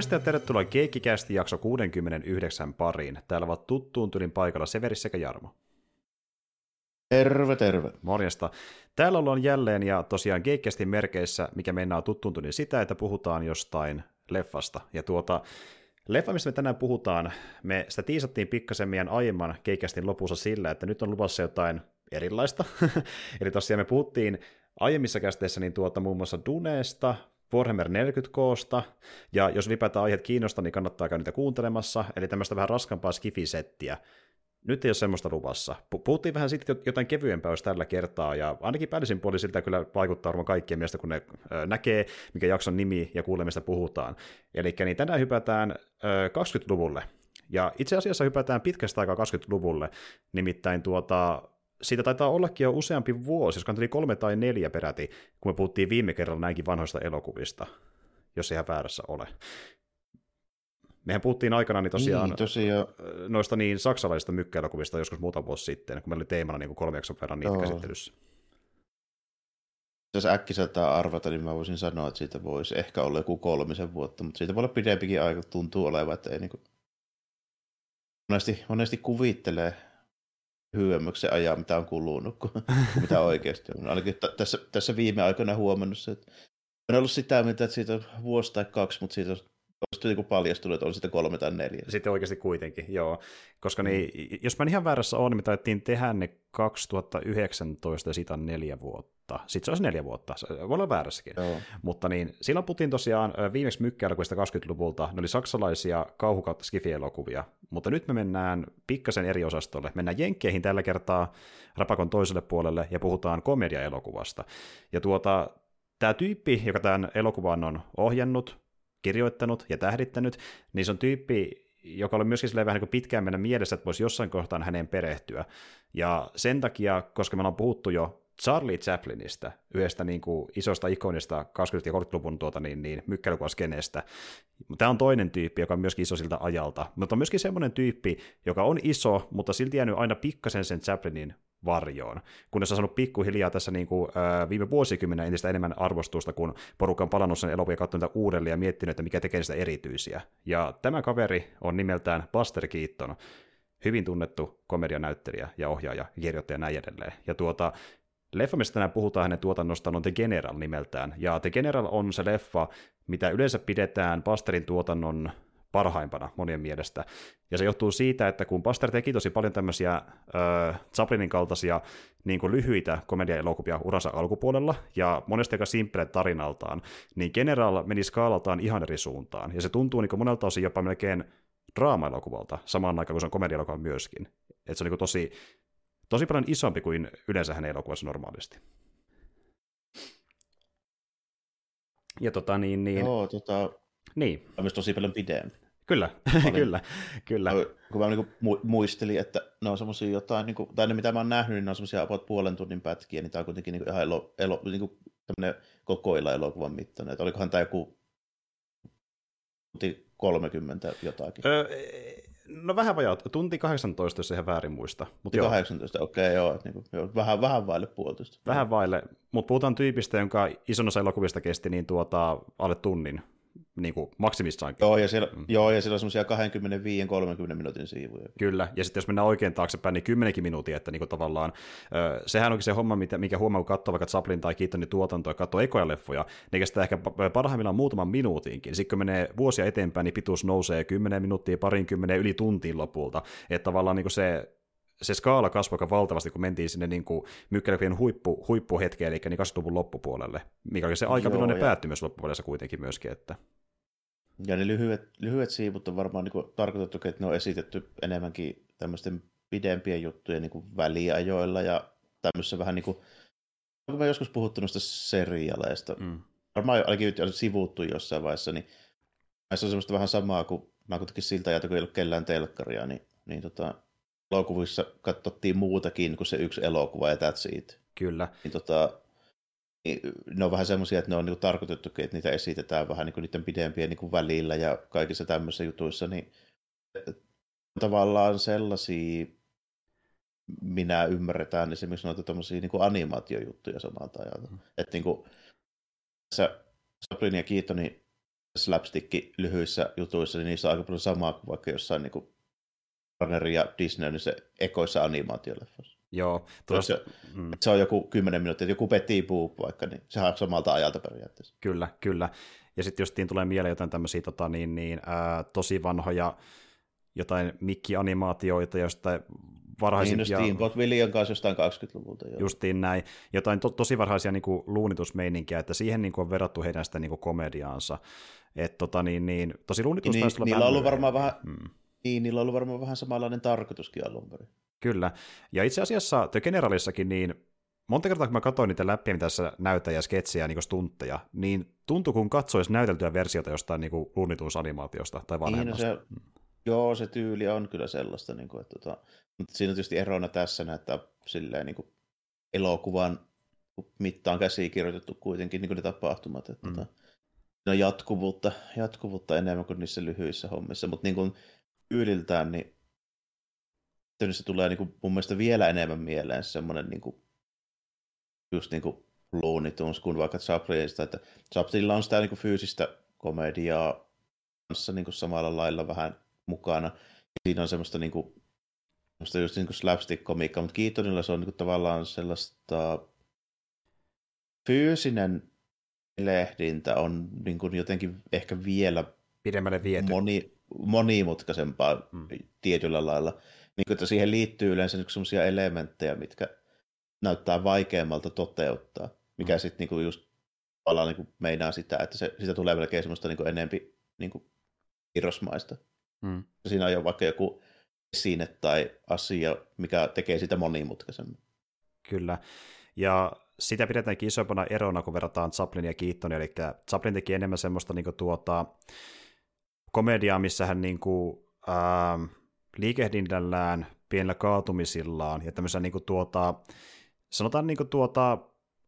Morjesta ja tervetuloa Keikkikästi jakso 69 pariin. Täällä ovat tuttuun tylin paikalla Severi sekä Jarmo. Terve, terve. Morjesta. Täällä ollaan jälleen ja tosiaan Keikkikästin merkeissä, mikä mennään tuttuun tylin sitä, että puhutaan jostain leffasta. Ja tuota, leffa, mistä me tänään puhutaan, me sitä tiisattiin pikkasen meidän aiemman Keikkikästin lopussa sillä, että nyt on luvassa jotain erilaista. Eli tosiaan me puhuttiin aiemmissa kästeissä niin tuota, muun muassa Duneesta, Warhammer 40Ksta, ja jos ylipäätään aiheet kiinnostaa, niin kannattaa käydä niitä kuuntelemassa, eli tämmöistä vähän raskampaa skifisettiä. Nyt ei ole semmoista luvassa. Puhuttiin vähän sitten jotain kevyempää olisi tällä kertaa, ja ainakin päällisin puolin siltä kyllä vaikuttaa varmaan kaikkien mielestä, kun ne näkee, mikä jakson nimi ja kuulee, mistä puhutaan. Eli niin tänään hypätään 20-luvulle, ja itse asiassa hypätään pitkästä aikaa 20-luvulle, nimittäin tuota, siitä taitaa ollakin jo useampi vuosi, jos kanteli kolme tai neljä peräti, kun me puhuttiin viime kerralla näinkin vanhoista elokuvista, jos ihan väärässä ole. Mehän puhuttiin aikana niin tosiaan, niin, tosiaan. noista niin saksalaisista mykkäelokuvista joskus muutama vuosi sitten, kun meillä oli teemana niin kolme jakson verran niitä Joo. käsittelyssä. Jos äkkiseltään arvata, niin mä voisin sanoa, että siitä voisi ehkä olla joku kolmisen vuotta, mutta siitä voi olla pidempikin aika, tuntuu olevan, että ei niin kuin... monesti, monesti kuvittelee hyömyksen ajan, mitä on kulunut, kuin, mitä oikeasti on. Ainakin t- tässä, tässä viime aikoina huomannut se, että on ollut sitä, mitä että siitä on vuosi tai kaksi, mutta siitä on sitten niin paljastunut, että on sitten kolme tai neljä. Sitten oikeasti kuitenkin, joo. Koska niin, jos mä ihan väärässä on, niin me taidettiin tehdä ne 2019 ja siitä on neljä vuotta. Sitten se olisi neljä vuotta, se voi olla väärässäkin. Joo. Mutta niin, silloin puhuttiin tosiaan viimeksi mykkäelokuvista 20-luvulta, ne oli saksalaisia kauhu kautta skifi-elokuvia, mutta nyt me mennään pikkasen eri osastolle. Mennään Jenkkeihin tällä kertaa rapakon toiselle puolelle ja puhutaan komediaelokuvasta. Ja tuota, tämä tyyppi, joka tämän elokuvan on ohjannut, kirjoittanut ja tähdittänyt, niin se on tyyppi, joka oli myöskin vähän niin kuin pitkään mennä mielessä, että voisi jossain kohtaa häneen perehtyä. Ja sen takia, koska me ollaan puhuttu jo Charlie Chaplinista, yhdestä niin kuin isosta ikonista 20- ja 30-luvun tuota, niin, niin, mykkäilykuvaskeneestä. Tämä on toinen tyyppi, joka on myöskin iso siltä ajalta, mutta on myöskin semmoinen tyyppi, joka on iso, mutta silti jäänyt aina pikkasen sen Chaplinin varjoon. Kunnes on saanut pikkuhiljaa tässä niin kuin, äh, viime vuosikymmenen entistä enemmän arvostusta, kun porukka on palannut sen elokuvia katsonut uudelleen ja miettinyt, että mikä tekee sitä erityisiä. Ja tämä kaveri on nimeltään Buster Keaton, hyvin tunnettu komedianäyttelijä ja ohjaaja, kirjoittaja ja näin edelleen. Ja tuota, leffa, mistä tänään puhutaan hänen tuotannostaan, on The General nimeltään. Ja The General on se leffa, mitä yleensä pidetään Busterin tuotannon parhaimpana monien mielestä. Ja se johtuu siitä, että kun Buster teki tosi paljon tämmöisiä äh, Chaplinin kaltaisia niin kuin lyhyitä komedia-elokuvia uransa alkupuolella, ja monesti aika simple tarinaltaan, niin General meni skaalaltaan ihan eri suuntaan. Ja se tuntuu niin monelta osin jopa melkein draama-elokuvalta, samaan aikaan kuin se on komedia myöskin. Että se on niin tosi, tosi paljon isompi kuin yleensä hänen elokuvassa normaalisti. Ja tota niin, niin... Joo, tota, niin. On myös tosi paljon pidempi. Kyllä, kyllä, kyllä. Kun mä niin muistelin, että ne on semmoisia jotain, niin kuin, tai ne mitä mä oon nähnyt, niin ne on semmoisia about puolen tunnin pätkiä, niin tämä on kuitenkin niin ihan elo, elo, niin kuin tämmöinen kokoilla elokuvan mittainen. Että olikohan tämä joku 30 jotakin. Öö, no vähän vajaa, tunti 18, jos ihan väärin muista. Mut 18, okei okay, joo, niin kuin, joo, vähän, vähän vaille puolitoista. Vähän vaille, mutta puhutaan tyypistä, jonka ison osa elokuvista kesti niin tuota, alle tunnin niin kuin maksimissaankin. Joo, ja siellä, mm. joo, ja siellä on semmoisia 25-30 minuutin siivuja. Kyllä, ja sitten jos mennään oikein taaksepäin, niin 10 minuutin, että niin kuin tavallaan, ö, sehän onkin se homma, mikä huomaa, kun katsoo vaikka Chaplin tai Keatonin tuotantoa, katsoo ekoja leffoja, niin kestää ehkä parhaimmillaan muutaman minuutinkin. Sitten kun menee vuosia eteenpäin, niin pituus nousee 10 minuuttia, parinkymmenen yli tuntiin lopulta. Että tavallaan niin kuin se se skaala kasvoi aika valtavasti, kun mentiin sinne niin mykkäläpien huippu, huippuhetkeen, eli niin 20-luvun loppupuolelle, mikä oli se aika, milloin ne ja... päättyi myös loppupuolessa kuitenkin myöskin. Että... Ja ne lyhyet, lyhyet siivut on varmaan niin tarkoitettu, että ne on esitetty enemmänkin tämmöisten pidempien juttujen niin väliajoilla ja tämmöisessä vähän niin kuin, onko mä joskus puhuttu noista serialeista, mm. varmaan ainakin on sivuttu jossain vaiheessa, niin näissä on semmoista vähän samaa kuin mä kuitenkin siltä ajalta, kun ei ollut kellään telkkaria, niin, niin tota, elokuvissa katsottiin muutakin kuin se yksi elokuva ja that's it. Kyllä. Niin tota, ne on vähän semmoisia, että ne on niinku tarkoitettukin, että niitä esitetään vähän niinku niiden pidempien niinku välillä ja kaikissa tämmöisissä jutuissa, niin tavallaan sellaisia minä ymmärretään esimerkiksi noita tämmöisiä niin animaatiojuttuja samalta ajalta. Mm. Että niin kuin, tässä Chaplin ja Keatonin slapstick lyhyissä jutuissa, niin niissä on aika paljon samaa kuin vaikka jossain niin kuin Warner ja Disney niin se ekoissa animaatioleffoissa. Joo. Tuossa, se, mm. se, on joku kymmenen minuuttia, joku Betty Boop vaikka, niin se on samalta ajalta periaatteessa. Kyllä, kyllä. Ja sitten justiin tulee mieleen jotain tämmöisiä tota, niin, niin, ää, tosi vanhoja jotain mikki-animaatioita jostain varhaisimpia... Niin, no Steamboat William kanssa jostain 20-luvulta. Joo. Justiin näin. Jotain to, tosi varhaisia niin kuin, luunitusmeininkiä, että siihen niin kuin, on verrattu heidän sitä niin kuin, komediaansa. Et, tota, niin, niin, tosi luunitus niin, taisi niillä on ollut varmaan vähän, hmm. niin, niillä on ollut varmaan vähän samanlainen tarkoituskin alun perin. Kyllä. Ja itse asiassa The Generalissakin, niin monta kertaa kun mä katsoin niitä läppiä, mitä tässä näyttää ja sketsejä niin stuntteja, niin tuntui kun katsoisi näyteltyä versiota jostain niin luunituusanimaatiosta tai vanhemmasta. Niin, no se, mm. Joo, se tyyli on kyllä sellaista, niin kuin, että, tota, mutta siinä on tietysti erona tässä näyttää silleen niin kuin elokuvan mittaan käsikirjoitettu kuitenkin niin kuin ne tapahtumat, että mm. tota, ne on jatkuvuutta, jatkuvuutta enemmän kuin niissä lyhyissä hommissa, mutta niin kuin tyyliltään, niin se tulee niin kuin mun mielestä vielä enemmän mieleen semmoinen niin kuin, just niin kuin Looney Tunes kuin vaikka Chaplinista, että Chaplinilla on sitä niin kuin fyysistä komediaa kanssa niin kuin samalla lailla vähän mukana. Siinä on semmoista, niin kuin, semmoista just niin kuin slapstick-komiikkaa, mutta Keatonilla se on niin kuin, tavallaan sellaista fyysinen lehdintä on niin kuin jotenkin ehkä vielä pidemmälle viety. Moni, monimutkaisempaa hmm. tietyllä lailla. Niin kuin, että siihen liittyy yleensä niin sellaisia elementtejä, mitkä näyttää vaikeammalta toteuttaa, mikä hmm. sitten niin just tavallaan niin kuin meinaa sitä, että se, sitä tulee melkein semmoista niin enempi niin kuin irrosmaista. Mm. Siinä on jo vaikka joku esine tai asia, mikä tekee sitä monimutkaisemmin. Kyllä. Ja sitä pidetäänkin isompana erona, kun verrataan Chaplin ja Keatonia, eli Chaplin teki enemmän semmoista niin kuin, tuota, komediaa, missä hän niin kuin, ää, liikehdinnällään, pienellä kaatumisillaan ja tämmöisellä niin kuin, tuota, sanotaan niin kuin, tuota,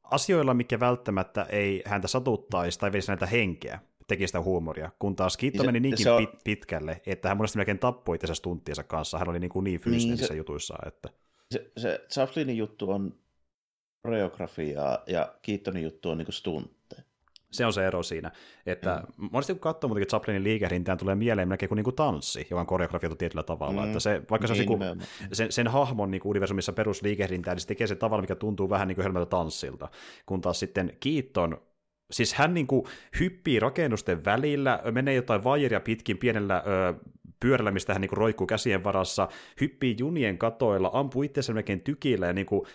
asioilla, mikä välttämättä ei häntä satuttaisi tai veisi näitä henkeä teki sitä huumoria, kun taas Kitto meni niinkin on... pit, pitkälle, että hän monesti melkein tappoi itse stunttiensa kanssa, hän oli niin, kuin niin fyysinen niin, niissä jutuissa. Että... Se, se Chaplinin juttu on koreografiaa ja Keatonin juttu on niin stuntteja. Se on se ero siinä, että mm. monesti kun katsoo muutenkin Chaplinin liikehdintään, tulee mieleen melkein kuin niinku tanssi, joka on koreografioitu tietyllä tavalla. Mm. Että se, vaikka se niin, on sen, sen hahmon niin universumissa perusliikehdintään, niin se tekee se tavalla, mikä tuntuu vähän niin kuin tanssilta. Kun taas sitten Keaton siis hän niin kuin hyppii rakennusten välillä, menee jotain vaijeria pitkin pienellä ö, pyörällä, mistä hän niin kuin roikkuu käsien varassa, hyppii junien katoilla, ampuu itsensä melkein tykillä ja niin kuin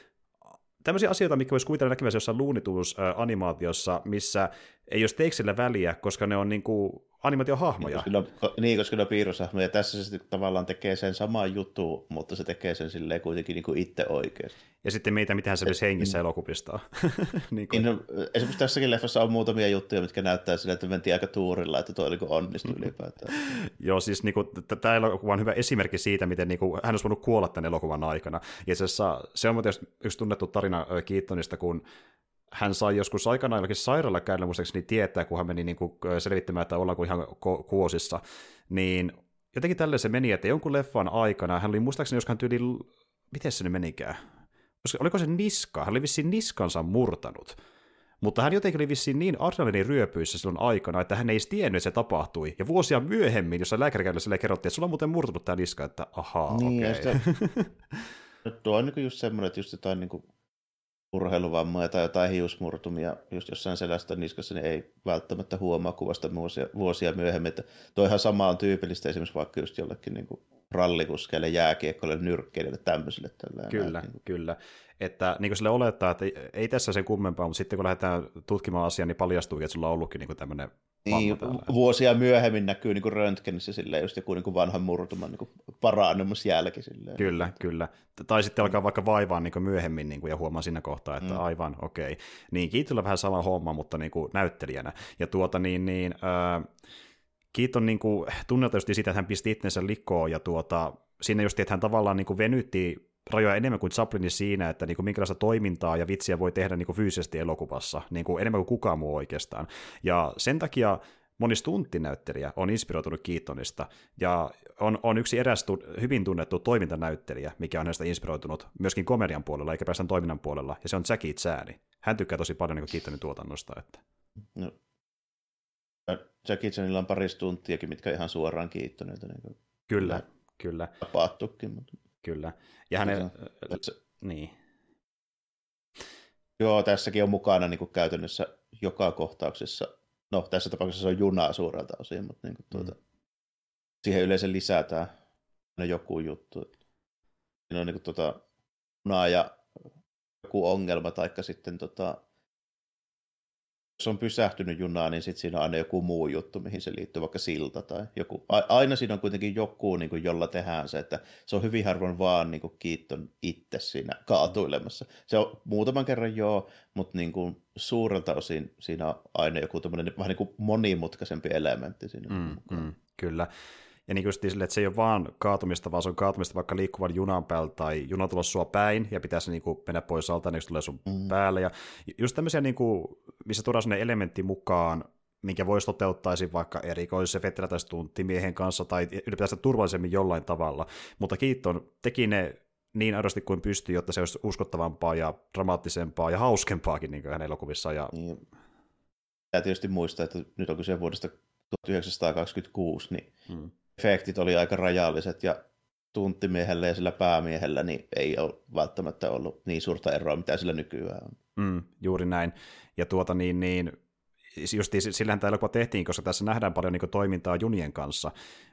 tämmöisiä asioita, mikä voisi kuvitella näkevänsä jossain luunituus-animaatiossa, missä ei ole teiksillä väliä, koska ne on niin kuin animaatiohahmoja. Niin, koska ne, niin, koska ne on piirroshahmoja. Tässä se tavallaan tekee sen saman jutun, mutta se tekee sen silleen kuitenkin niin kuin itse oikeasti. Ja sitten meitä, mitä se olisi hengissä mm. elokuvista. niin kuin... niin, no, esimerkiksi tässäkin leffassa on muutamia juttuja, mitkä näyttää silleen, että mentiin aika tuurilla, että tuo niin onnistui ylipäätään. Joo, siis niin kuin, tämä elokuva on hyvä esimerkki siitä, miten niin kuin, hän olisi voinut kuolla tämän elokuvan aikana. Ja se, se on yksi tunnettu tarina Kiittonista, kun hän sai joskus aikanaan jollakin sairaalakäynnillä muistaakseni tietää, kun hän meni niin kuin selvittämään, että ollaanko ihan ko- kuosissa, niin jotenkin tälle se meni, että jonkun leffan aikana, hän oli muistaakseni, jos hän tyyli, miten se nyt menikään, oliko se niska, hän oli vissiin niskansa murtanut, mutta hän jotenkin oli vissiin niin adrenalinin ryöpyissä silloin aikana, että hän ei edes tiennyt, että se tapahtui. Ja vuosia myöhemmin, jossa lääkärikäynnillä sille kerrottiin, että sulla on muuten murtunut tämä niska, että ahaa, niin, okei. Okay. tuo on niin just semmoinen, että just jotain niin kuin urheiluvammoja tai jotain hiusmurtumia just jossain selästä niskassa, niin ei välttämättä huomaa kuvasta vuosia, vuosia myöhemmin. Että ihan sama on tyypillistä esimerkiksi vaikka just jollekin niin kuin rallikuskeille, jääkiekkoille, nyrkkeille, tämmöisille. Tällä kyllä, näin. kyllä. Että niin kuin sille olettaa, että ei tässä sen kummempaa, mutta sitten kun lähdetään tutkimaan asiaa, niin paljastuu, että sulla on ollutkin niin tämmöinen niin, vuosia myöhemmin näkyy niin kuin röntgenissä silleen, just joku niin kuin vanhan murtuman niin parannumusjälki. Silleen. Kyllä, kyllä. Tai sitten alkaa vaikka vaivaa niin myöhemmin niin kuin, ja huomaa siinä kohtaa, että mm. aivan, okei. Okay. Niin Kiitolla vähän sama homma, mutta niin kuin näyttelijänä. Ja tuota niin, niin äh, Kiiton niin kuin, just sitä, että hän pisti itsensä likoon ja tuota, siinä just, että hän tavallaan niin kuin venytti rajoja enemmän kuin Chaplinin siinä, että niin kuin minkälaista toimintaa ja vitsiä voi tehdä niin kuin fyysisesti elokuvassa, niin kuin enemmän kuin kukaan muu oikeastaan. Ja sen takia moni stunttinäyttelijä on inspiroitunut Keatonista, ja on, on yksi eräs tu, hyvin tunnettu toimintanäyttelijä, mikä on hänestä inspiroitunut myöskin komedian puolella, eikä päästä toiminnan puolella, ja se on Jackie Chan. Hän tykkää tosi paljon niin Keatonin tuotannosta. Että. No, Jackie Chanilla on pari stuntiakin, mitkä ihan suoraan Keatonilta. Niin kyllä, kyllä. Tapaattukin, mutta... Kyllä. Ja hänen... Tässä... Niin. Joo, tässäkin on mukana niin kuin käytännössä joka kohtauksessa no tässä tapauksessa se on junaa suurelta osin, mutta niin kuin, tuota, mm. siihen yleensä lisätään aina joku juttu. Siinä on niin kuin, tuota, junaa ja joku ongelma, taikka sitten tota, jos on pysähtynyt junaa, niin sitten siinä on aina joku muu juttu, mihin se liittyy, vaikka silta tai joku. Aina siinä on kuitenkin joku, niin kuin, jolla tehdään se, että se on hyvin harvoin vaan niin kuin, kiitton itse siinä kaatuilemassa. Se on muutaman kerran joo, mutta niin kuin, suurelta osin siinä on aina joku tämmöinen vähän niin kuin monimutkaisempi elementti siinä. Mm, mm, kyllä. Ja niin just sille, että se ei ole vaan kaatumista, vaan se on kaatumista vaikka liikkuvan junan päällä tai juna tulossa sua päin ja pitäisi niin kuin mennä pois alta, niin tulee sun mm. päälle. Ja just tämmöisiä, niin kuin, missä tuodaan sellainen elementti mukaan, minkä voisi toteuttaa vaikka erikoisessa vetellä tai tunttimiehen kanssa tai ylipäätään turvallisemmin jollain tavalla. Mutta Kiitton teki ne niin aidosti kuin pystyy, jotta se olisi uskottavampaa ja dramaattisempaa ja hauskempaakin niin hänen elokuvissaan. Ja... Niin. Ja tietysti muistaa, että nyt on kyse vuodesta 1926, niin hmm efektit oli aika rajalliset ja tunttimiehellä ja sillä päämiehellä niin ei ole välttämättä ollut niin suurta eroa, mitä sillä nykyään on. Mm, juuri näin. Ja tuota niin, niin just sillähän tämä elokuva tehtiin, koska tässä nähdään paljon niin toimintaa junien kanssa,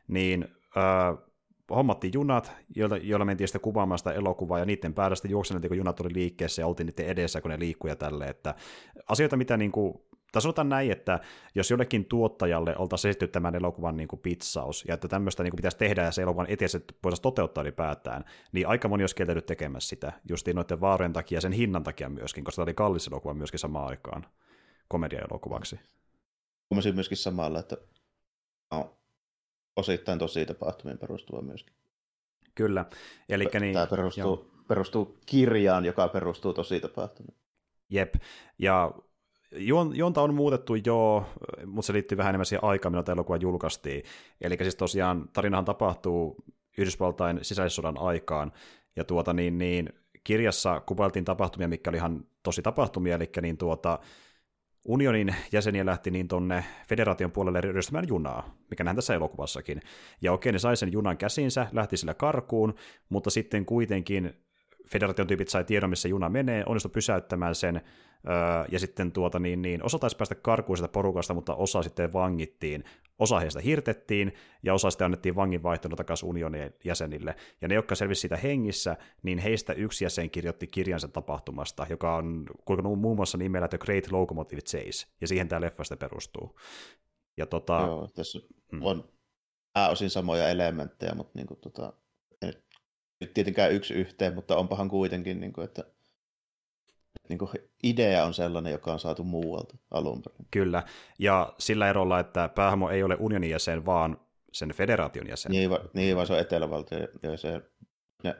niin äh, hommattiin junat, joilla, joilla mentiin sitten kuvaamaan sitä elokuvaa, ja niiden päällä sitten juokseneltiin, kun junat oli liikkeessä, ja oltiin niiden edessä, kun ne liikkui ja tälleen, että asioita, mitä niin kuin tai sanotaan näin, että jos jollekin tuottajalle oltaisiin esitetty tämän elokuvan niin kuin pitsaus, ja että tämmöistä niin kuin pitäisi tehdä, ja se elokuvan eteen voitaisiin toteuttaa ylipäätään, niin aika moni olisi kieltänyt tekemässä sitä, justiin noiden vaarojen takia ja sen hinnan takia myöskin, koska tämä oli kallis elokuva myöskin samaan aikaan komediaelokuvaksi. Huomasin myöskin samalla, että no, osittain tosi tapahtumiin perustuva myöskin. Kyllä. Elikkä niin, Tämä perustuu, perustuu kirjaan, joka perustuu tosi tapahtumiin. Jep, ja juonta on muutettu jo, mutta se liittyy vähän enemmän siihen aikaan, milloin elokuva julkaistiin. Eli siis tosiaan tarinahan tapahtuu Yhdysvaltain sisällissodan aikaan, ja tuota niin, niin kirjassa kuvailtiin tapahtumia, mikä oli ihan tosi tapahtumia, eli niin tuota, unionin jäseniä lähti niin tonne federaation puolelle ryöstämään junaa, mikä nähdään tässä elokuvassakin. Ja okei, ne sai sen junan käsinsä, lähti sillä karkuun, mutta sitten kuitenkin federaation tyypit sai tiedon, missä juna menee, onnistu pysäyttämään sen, ja sitten tuota, niin, niin, osa taisi päästä karkuun sitä porukasta, mutta osa sitten vangittiin. Osa heistä hirtettiin, ja osa sitten annettiin vanginvaihtona takaisin unionin jäsenille. Ja ne, jotka selvisi siitä hengissä, niin heistä yksi jäsen kirjoitti kirjansa tapahtumasta, joka on kulkenut muun muassa nimellä The Great Locomotive Chase, ja siihen tämä leffa sitten perustuu. Ja tota, Joo, tässä mm. on pääosin samoja elementtejä, mutta niin kuin, tota, nyt tietenkään yksi yhteen, mutta onpahan kuitenkin, niin kuin, että niin kuin idea on sellainen, joka on saatu muualta alun perin. Kyllä, ja sillä erolla, että päähamo ei ole unionin jäsen, vaan sen federaation jäsen. Niin, va, niin vaan se on etelävaltio, ja se, ne,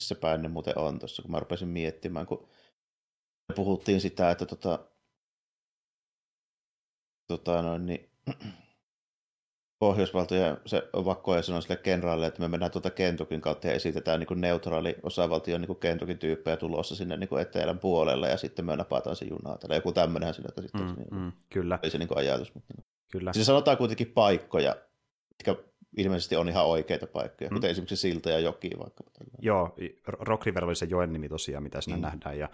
missä päin ne muuten on tuossa, kun mä rupesin miettimään, kun puhuttiin sitä, että tota, tota noin, niin, Pohjoisvaltoja se on vakkoja sanoi sille kenraalille, että me mennään tuota Kentukin kautta ja esitetään niin kuin neutraali osavaltion niin Kentukin tyyppejä tulossa sinne niin kuin etelän puolelle ja sitten me napataan se junaa. Tai joku tämmöinenhän sillä sitten. Mm, niin, mm, kyllä. Se niin kuin ajatus. Mutta... Niin. Kyllä. Siis sanotaan kuitenkin paikkoja, mitkä ilmeisesti on ihan oikeita paikkoja, mm. kuten esimerkiksi Silta ja Joki vaikka. Joo, Rock River oli se joen nimi tosiaan, mitä siinä mm. nähdään. Ja,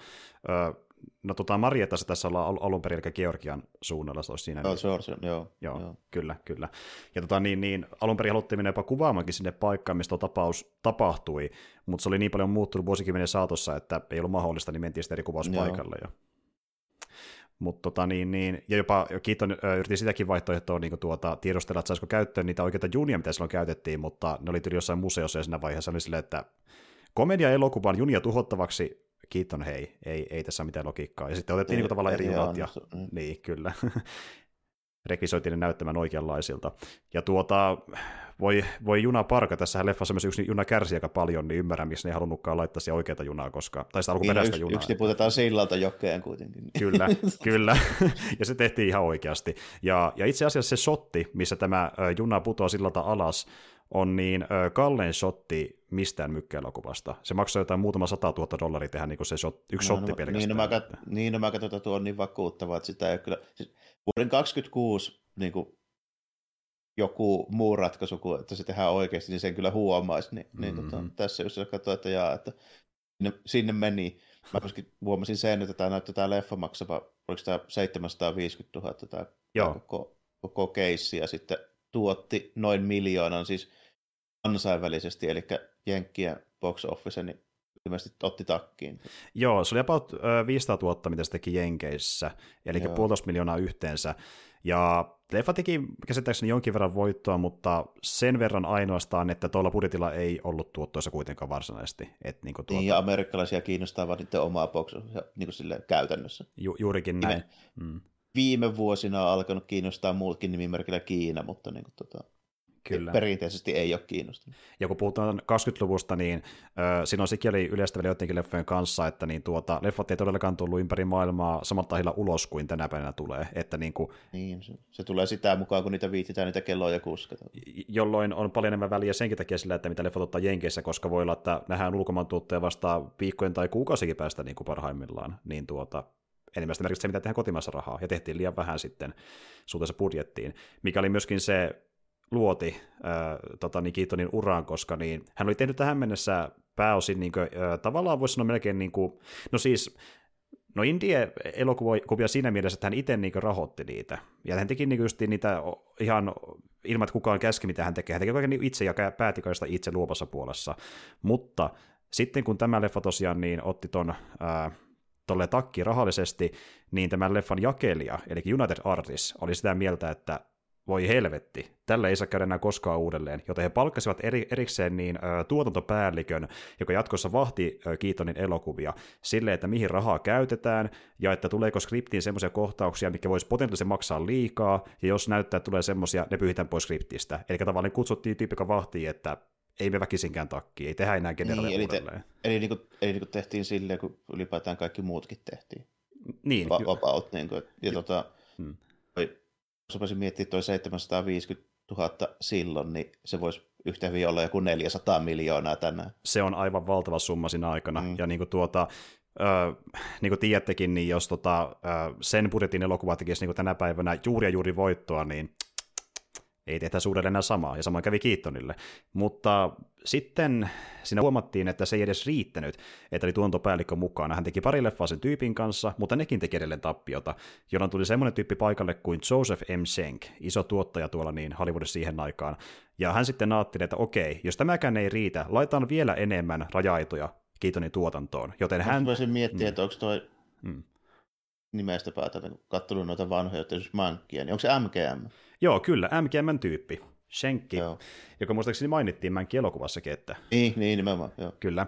ö, no tota, Marietta se tässä ollaan alun perin, eli Georgian suunnalla, se olisi siinä. Joo, se, joo, joo, joo. Kyllä, kyllä. Ja tota, niin, niin, alun perin haluttiin mennä jopa kuvaamaankin sinne paikkaan, mistä tapaus tapahtui, mutta se oli niin paljon muuttunut vuosikymmenen saatossa, että ei ollut mahdollista, niin mentiin sitten eri kuvauspaikalle. Joo. Mutta tota, niin, niin, ja jopa Kiiton yritti sitäkin vaihtoehtoa niin tuota, tiedostella, että saisiko käyttöön niitä oikeita junia, mitä silloin käytettiin, mutta ne oli jossain museossa ja siinä vaiheessa oli silleen, että komedia-elokuvan junia tuhottavaksi, Kiiton hei, ei, ei tässä ole mitään logiikkaa. Ja sitten otettiin ei, niin tavallaan eri junat. Ja, mm. Niin, kyllä. rekvisoitiin ne näyttämään oikeanlaisilta. Ja tuota, voi, voi juna parka, tässä leffassa myös yksi juna kärsi aika paljon, niin ymmärrän, missä ne ei halunnutkaan laittaa siihen oikeata junaa, koska, tai sitä alkuperäistä niin, junaa. Yksi tiputetaan sillalta jokeen kuitenkin. Kyllä, kyllä. ja se tehtiin ihan oikeasti. Ja, ja itse asiassa se shotti, missä tämä juna putoaa sillalta alas, on niin ö, kallein shotti mistään mykkäelokuvasta. Se maksaa jotain muutama sata tuhatta dollaria tehdä niin se shot, yksi no, shotti no, pelkästään. Niin, no mä, kat, niin, no mä katson, että tuo on niin vakuuttavaa, että sitä ei kyllä... Siis vuoden 26 niin kuin joku muu ratkaisu kuin, että se tehdään oikeasti, niin sen kyllä huomaisi. Niin, mm-hmm. niin tota, mm. tässä jos katsoin, että jaa, että sinne, sinne meni. Mä myöskin huomasin sen, että tämä näyttää tämä leffa maksava, oliko tämä 750 000 tämä, Joo. koko, koko keissi, ja sitten tuotti noin miljoonan siis kansainvälisesti, eli Jenkkien box office, niin ilmeisesti otti takkiin. Joo, se oli about 500 000, mitä se teki Jenkeissä, eli Joo. puolitoista miljoonaa yhteensä. Ja leffa teki käsittääkseni jonkin verran voittoa, mutta sen verran ainoastaan, että tuolla budjetilla ei ollut tuottoissa kuitenkaan varsinaisesti. Et niin, tuota... niin, ja amerikkalaisia kiinnostaa vaan niiden omaa box niin kuin käytännössä. Ju- juurikin näin. Mm. Viime vuosina on alkanut kiinnostaa muutkin nimimerkillä Kiina, mutta niin kuin, tota, Kyllä. perinteisesti ei ole kiinnostunut. Ja kun puhutaan 20-luvusta, niin äh, siinä on sikäli yleistävällä joidenkin leffojen kanssa, että niin tuota, leffat ei todellakaan tullut ympäri maailmaa samalla tahilla ulos kuin tänä päivänä tulee. Että niin, kuin, niin se, se, tulee sitä mukaan, kun niitä viititään niitä kelloja kuskata. Jolloin on paljon enemmän väliä senkin takia sillä, että mitä leffat ottaa Jenkeissä, koska voi olla, että nähdään ulkomaan tuotteja vasta viikkojen tai kuukausikin päästä niin kuin parhaimmillaan. Niin tuota, enimmäistä merkitse se, mitä tehdään kotimaassa rahaa, ja tehtiin liian vähän sitten suhteessa budjettiin, mikä oli myöskin se luoti äh, tota, niin Keatonin uraan, koska niin, hän oli tehnyt tähän mennessä pääosin niin kuin, äh, tavallaan voisi sanoa melkein, niin kuin, no siis No indie-elokuvia siinä mielessä, että hän itse niin rahoitti niitä. Ja hän teki niin just niitä ihan ilman, että kukaan käski, mitä hän tekee. Hän teki kaiken niin itse ja pääti itse luopassa puolessa. Mutta sitten kun tämä leffa tosiaan niin otti ton ää, tolle takki rahallisesti, niin tämän leffan jakelija, eli United Artists, oli sitä mieltä, että voi helvetti, tällä ei saa käydä enää koskaan uudelleen, joten he palkkasivat eri, erikseen niin ö, tuotantopäällikön, joka jatkossa vahti ö, Keatonin elokuvia sille, että mihin rahaa käytetään, ja että tuleeko skriptiin semmoisia kohtauksia, mikä voisi potentiaalisesti maksaa liikaa, ja jos näyttää, että tulee semmoisia, ne pyyhitään pois skriptistä. Eli tavallaan kutsuttiin tyyppi, joka vahtii, että ei me väkisinkään takki, ei tehdä enää generaaleja niin, eli, te, eli, niin kuin, eli niin kuin tehtiin silleen, kun ylipäätään kaikki muutkin tehtiin. Niin. Va- about, niin kuin, ja tota, hmm jos rupesin miettimään tuo 750 000 silloin, niin se voisi yhtä hyvin olla joku 400 miljoonaa tänään. Se on aivan valtava summa siinä aikana. Mm. Ja niin kuin tuota, Öö, niin kuin tiedättekin, niin jos tota, öö, sen budjetin elokuva tekisi niin kuin tänä päivänä juuri ja juuri voittoa, niin ei tehtäisi uudelleen enää samaa, ja samoin kävi Kiittonille. Mutta sitten siinä huomattiin, että se ei edes riittänyt, että oli tuontopäällikkö mukana. Hän teki pari leffaa sen tyypin kanssa, mutta nekin teki edelleen tappiota, jolloin tuli semmoinen tyyppi paikalle kuin Joseph M. Schenk, iso tuottaja tuolla niin Hollywoodissa siihen aikaan. Ja hän sitten ajatteli, että okei, jos tämäkään ei riitä, laitan vielä enemmän rajaitoja Kiitonin tuotantoon. Joten hän... Voisin miettiä, mm. että onko toi mm. Nimestä päätellä, katsonut noita vanhoja, jos mankkia, niin onko se MGM? Joo, kyllä, MGMn tyyppi. Shenkki, joo. joka muistaakseni mainittiin Mänkin elokuvassakin, että... Niin, niin nimenomaan, joo. Kyllä.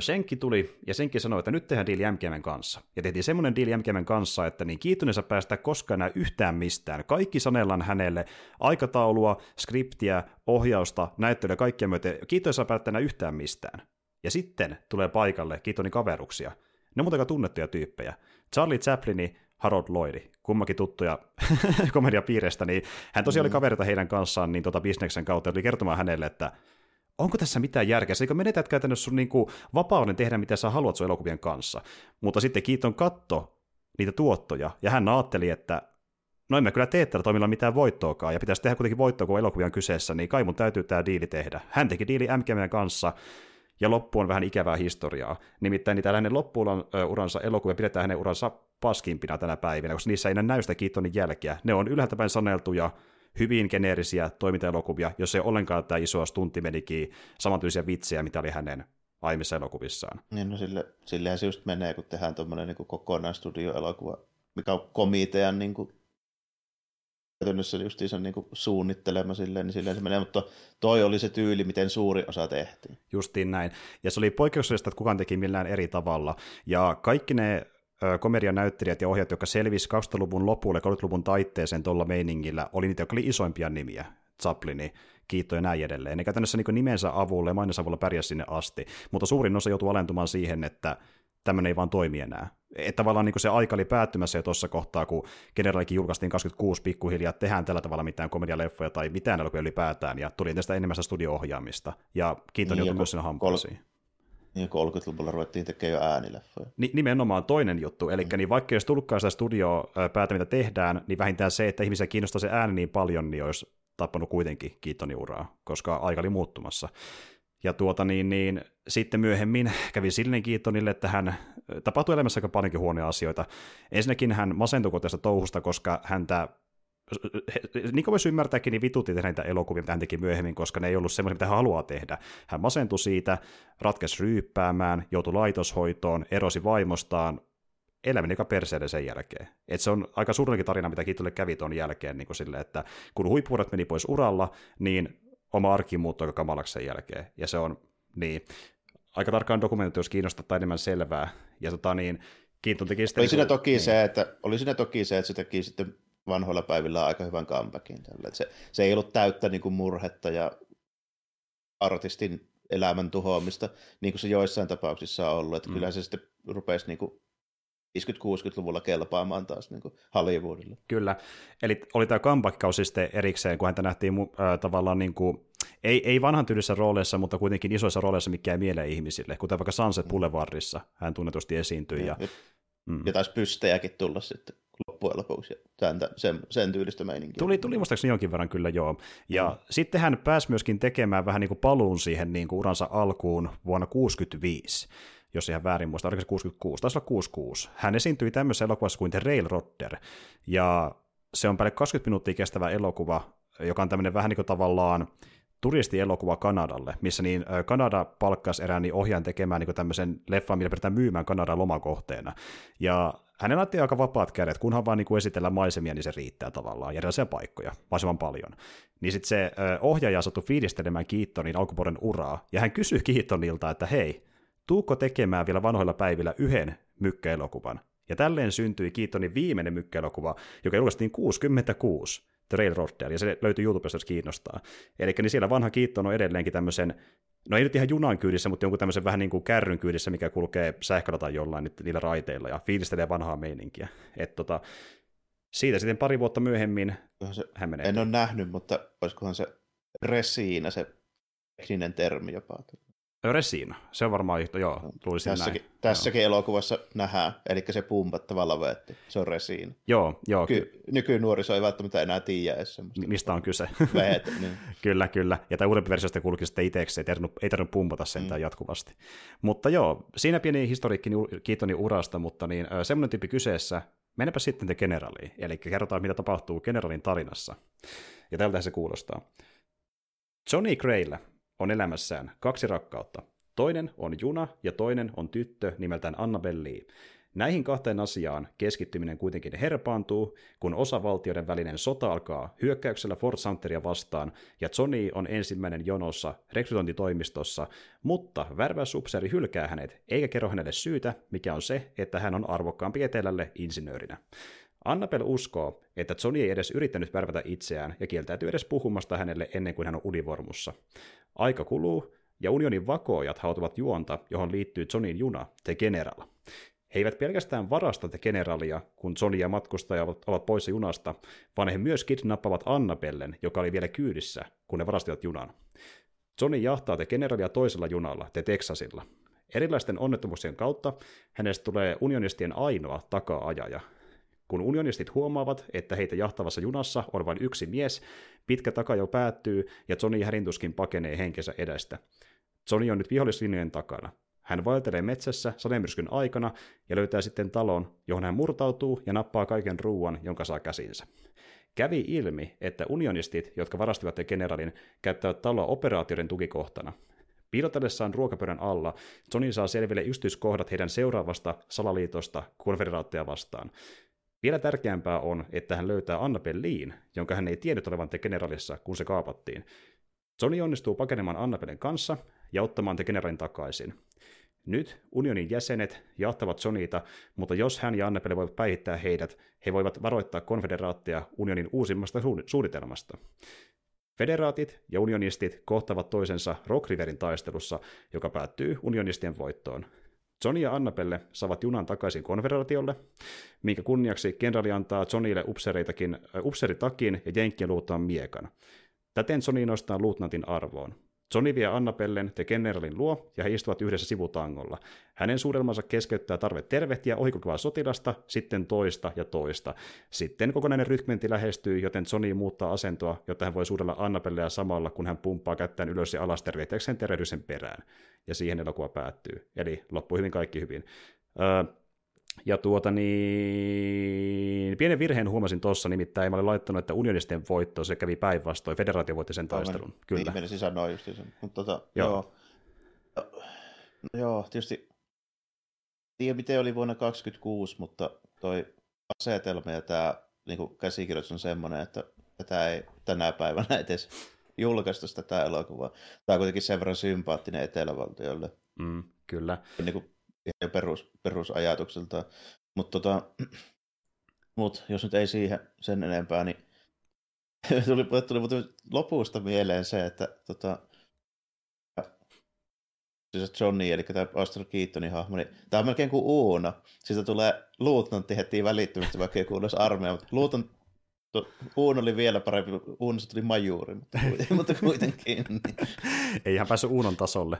Shenkki tuli, ja Shenkki sanoi, että nyt tehdään diili MGMn kanssa. Ja tehtiin semmoinen diili MGMn kanssa, että niin kiituneensa päästä koskaan enää yhtään mistään. Kaikki sanellaan hänelle aikataulua, skriptiä, ohjausta, näyttelyä, kaikkia myöten. Ei saa päättää enää yhtään mistään. Ja sitten tulee paikalle Kiitonin kaveruksia. Ne on muuten tunnettuja tyyppejä. Charlie Chaplini, Harold Lloyd, kummakin tuttuja komediapiireistä, niin hän tosiaan mm. oli kaverita heidän kanssaan niin tota bisneksen kautta, oli kertomaan hänelle, että onko tässä mitään järkeä, eikö menetät käytännössä sun niinku vapauden tehdä mitä sä haluat sun elokuvien kanssa. Mutta sitten Kiiton katto niitä tuottoja, ja hän ajatteli, että no emme kyllä tee tällä toimilla mitään voittoakaan, ja pitäisi tehdä kuitenkin voittoa, kun elokuvia on kyseessä, niin kai mun täytyy tämä diili tehdä. Hän teki diili MGMn kanssa, ja loppu on vähän ikävää historiaa. Nimittäin niitä hänen loppuuransa elokuvia pidetään hänen uransa paskimpina tänä päivinä, koska niissä ei näy sitä Keatonin jälkeä. Ne on ylhäältä päin saneltuja, hyvin geneerisiä toimintaelokuvia, jos ei ollenkaan tämä isoa stuntimenikin samantyylisiä vitsejä, mitä oli hänen aiemmissa elokuvissaan. Niin, no sille, sillehän se just menee, kun tehdään tuommoinen niin kokonaistudioelokuva, mikä on komitean niin kuin käytännössä justiinsa niin suunnittelema silleen, niin silleen se menee, mutta toi oli se tyyli, miten suuri osa tehtiin. Justiin näin. Ja se oli poikkeuksellista, että kukaan teki millään eri tavalla. Ja kaikki ne komedian näyttelijät ja ohjaajat, jotka selvisi 2000-luvun lopulle, 30-luvun taitteeseen tuolla meiningillä, oli niitä, jotka oli isoimpia nimiä. Chaplini, Kiitto ja näin edelleen. Ne käytännössä niin nimensä avulla ja mainonsa avulla pärjäsi sinne asti, mutta suurin osa joutuu alentumaan siihen, että tämmöinen ei vaan toimi enää. Että tavallaan niin se aika oli päättymässä jo tuossa kohtaa, kun Generalikin julkaistiin 26 pikkuhiljaa, että tehdään tällä tavalla mitään komedialeffoja tai mitään elokuvia ylipäätään, ja tuli tästä enemmän studio-ohjaamista, ja Kiiton niin, joutui myös sinne hampaisiin. Niin 30-luvulla ruvettiin tekemään jo äänileffoja. Ni, nimenomaan toinen juttu, eli mm. niin vaikka jos tulkkaa sitä studiopäätä, mitä tehdään, niin vähintään se, että ihmisiä kiinnostaa se ääni niin paljon, niin olisi tappanut kuitenkin Kiitonin uraa, koska aika oli muuttumassa. Ja tuota niin, niin sitten myöhemmin kävi silleen Kiitonille, että hän tapahtui elämässä aika paljonkin huonoja asioita. Ensinnäkin hän masentui tästä touhusta, koska häntä niin kuin voisi ymmärtääkin, niin vitutti tehdä niitä elokuvia, mitä hän teki myöhemmin, koska ne ei ollut semmoisia, mitä hän haluaa tehdä. Hän masentui siitä, ratkesi ryyppäämään, joutui laitoshoitoon, erosi vaimostaan, eläminen joka perseelle sen jälkeen. Et se on aika surullinen tarina, mitä Kiitolle kävi tuon jälkeen, niin kuin sille, että kun huippuurat meni pois uralla, niin oma arki muuttui aika kamalaksi sen jälkeen. Ja se on, niin, aika tarkkaan dokumentoitu, jos kiinnostaa enemmän selvää. Ja tota niin, Kiiton teki sitten... Oli siinä, niin toki niin. se, että, oli siinä toki se, että se teki sitten vanhoilla päivillä aika hyvän comebackin. Tälle. Se, se ei ollut täyttä niin kuin murhetta ja artistin elämän tuhoamista, niin kuin se joissain tapauksissa on ollut. Että mm. Kyllä se sitten rupesi niin kuin 50-60-luvulla kelpaamaan taas niin kuin Hollywoodille. Kyllä, eli oli tämä comeback-kausi sitten erikseen, kun häntä nähtiin äh, tavallaan niin kuin, ei, ei vanhan tyylissä rooleissa, mutta kuitenkin isoissa rooleissa, mikä ei mieleen ihmisille, kuten vaikka Sunset. Boulevardissa hän tunnetusti esiintyi. Ja, ja, mm. ja taisi pystejäkin tulla sitten loppujen lopuksi, sen, sen, sen tyylistä meininkiä. Tuli, tuli muistaakseni jonkin verran kyllä joo. Ja mm. sitten hän pääsi myöskin tekemään vähän niin kuin paluun siihen niin kuin uransa alkuun vuonna 1965 jos ihan väärin muista, oliko se 66, taisi olla 66. Hän esiintyi tämmöisessä elokuvassa kuin The Railrodder, ja se on päälle 20 minuuttia kestävä elokuva, joka on tämmöinen vähän niin kuin tavallaan turistielokuva Kanadalle, missä niin Kanada palkkasi erään niin ohjaajan tekemään niin tämmöisen leffan, millä pyritään myymään Kanadan lomakohteena. Ja hänellä annettiin aika vapaat kädet, kunhan vaan niin kuin esitellään maisemia, niin se riittää tavallaan, ja erilaisia paikkoja, mahdollisimman paljon. Niin sitten se ohjaaja sattui fiilistelemään Keatonin alkupuolen uraa, ja hän kysyi Keatonilta, että hei, tuukko tekemään vielä vanhoilla päivillä yhden mykkäelokuvan. Ja tälleen syntyi Keatonin viimeinen mykkäelokuva, joka julkaistiin 66, The Railroader, ja se löytyy YouTubesta, jos kiinnostaa. Eli niin siellä vanha Keaton on edelleenkin tämmöisen, no ei nyt ihan junan kyydissä, mutta jonkun tämmöisen vähän niin kuin kärryn kyydissä, mikä kulkee sähköllä tai jollain niillä raiteilla, ja fiilistelee vanhaa meininkiä. Et tota, siitä sitten pari vuotta myöhemmin se, hän menee. En ole nähnyt, mutta olisikohan se resiina se tekninen termi jopa. Resina, se on varmaan, joo, tulisi tässäkin, näin. Tässäkin joo. elokuvassa nähdään, eli se pumpattava lavetti, se on Resina. Joo, joo. Ky- nykynuoriso ei välttämättä enää tiedä edes semmoista. Mistä on kyse. Veet, niin. kyllä, kyllä. Ja tämä uudempi versio sitten kulki sitten itseksi, ei tarvinnut, ei tarvinnut pumpata sentään mm. jatkuvasti. Mutta joo, siinä pieni historiikki Kiitonin urasta, mutta niin, semmoinen tyyppi kyseessä, mennäpä sitten te generaliin, eli kerrotaan mitä tapahtuu generalin tarinassa. Ja tältä se kuulostaa. Johnny Grayllä on elämässään kaksi rakkautta. Toinen on Juna ja toinen on tyttö nimeltään Annabelle. Näihin kahteen asiaan keskittyminen kuitenkin herpaantuu, kun osavaltioiden välinen sota alkaa hyökkäyksellä Fort Sumteria vastaan, ja Johnny on ensimmäinen jonossa rekrytointitoimistossa, mutta värväysupseeri hylkää hänet, eikä kerro hänelle syytä, mikä on se, että hän on arvokkaampi etelälle insinöörinä. Annabel uskoo, että Johnny ei edes yrittänyt värvätä itseään ja kieltäytyy edes puhumasta hänelle ennen kuin hän on univormussa. Aika kuluu, ja unionin vakoojat hautuvat juonta, johon liittyy Johnin juna, The General. He eivät pelkästään varasta The Generalia, kun Johnny ja matkustaja ovat poissa junasta, vaan he myös kidnappavat Annabellen, joka oli vielä kyydissä, kun ne varastivat junan. Johnny jahtaa The Generalia toisella junalla, The Texasilla. Erilaisten onnettomuuksien kautta hänestä tulee unionistien ainoa taka-ajaja, kun unionistit huomaavat, että heitä jahtavassa junassa on vain yksi mies, pitkä takajo päättyy ja Johnny härintuskin pakenee henkensä edestä. Johnny on nyt vihollislinjojen takana. Hän vaeltelee metsässä sademyrskyn aikana ja löytää sitten talon, johon hän murtautuu ja nappaa kaiken ruuan, jonka saa käsinsä. Kävi ilmi, että unionistit, jotka varastivat generalin, käyttävät taloa operaatioiden tukikohtana. Piilotellessaan ruokapöydän alla Johnny saa selville yksityiskohdat heidän seuraavasta salaliitosta konfederaatteja vastaan. Vielä tärkeämpää on, että hän löytää Anna Belliin, jonka hän ei tiennyt olevan te generalissa, kun se kaapattiin. Johnny onnistuu pakenemaan Annabellen kanssa ja ottamaan te generalin takaisin. Nyt unionin jäsenet jahtavat Johnnyta, mutta jos hän ja Annabelle voivat päihittää heidät, he voivat varoittaa konfederaattia unionin uusimmasta suunnitelmasta. Federaatit ja unionistit kohtavat toisensa Rock Riverin taistelussa, joka päättyy unionistien voittoon. Johnny ja Annabelle saavat junan takaisin konfederaatiolle, minkä kunniaksi kenraali antaa Johnnylle äh, upseeritakin ja Jenkkien luuttaan miekan. Täten Johnny nostaa luutnantin arvoon. Johnny vie Annabellen te generalin luo ja he istuvat yhdessä sivutangolla. Hänen suurelmansa keskeyttää tarve tervehtiä ohikukuvaa sotilasta, sitten toista ja toista. Sitten kokonainen rykmentti lähestyy, joten Johnny muuttaa asentoa, jotta hän voi suudella Annabellea samalla, kun hän pumppaa kättään ylös ja alas tervehtiäkseen perään. Ja siihen elokuva päättyy. Eli loppui hyvin kaikki hyvin. Öö, ja tuota niin, pienen virheen huomasin tuossa, nimittäin mä olin laittanut, että unionisten voitto, se kävi päinvastoin, federaatio voitti sen taistelun. Aivan. Kyllä. Niin, menisin sanoa just sen. Mutta tota, joo. joo. No, joo, tietysti tiedä miten oli vuonna 2026, mutta toi asetelma ja tämä niin käsikirjoitus on semmoinen, että tätä ei tänä päivänä edes julkaista tätä elokuvaa. Tämä on kuitenkin sen verran sympaattinen etelävaltiolle. Mm, kyllä. Niin kuin ihan perus, perusajatukselta. Mutta tota, mut, jos nyt ei siihen sen enempää, niin tuli, tuli, tuli lopusta mieleen se, että tota, siis Johnny, eli tämä Astro Keatonin hahmo, niin tämä on melkein kuin Uuna. Siitä tulee luutnantti heti välittömästi, vaikka ei kuuloisi armeija, mutta luutan, Uun oli vielä parempi, Uunista tuli majuuri, mutta, mutta kuitenkin. Niin. ei ihan päässyt Uunon tasolle.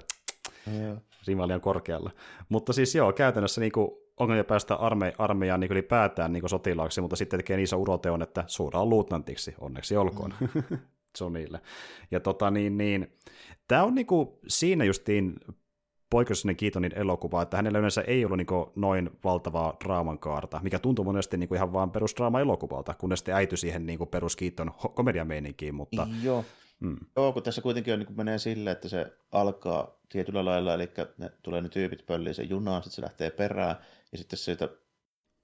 Rima liian korkealla. Mutta siis joo, käytännössä niin kuin, ongelmia päästä arme, armeijaan niin ylipäätään niin sotilaaksi, mutta sitten tekee niin iso uroteon, että suoraan luutnantiksi, onneksi olkoon mm. Johnnylle. Ja tota niin, niin tämä on niin kuin, siinä justiin poikkeuksellinen Keatonin elokuva, että hänellä yleensä ei ollut niin noin valtavaa draaman kaarta, mikä tuntuu monesti niin ihan vaan perusdraama-elokuvalta, kunnes sitten äity siihen niin perus Keaton komediameininkiin, mutta... Joo. Mm. Joo, kun tässä kuitenkin on, niin menee sille, että se alkaa tietyllä lailla, eli ne tulee ne tyypit pölliin sen junaan, sitten se lähtee perään, ja sitten siitä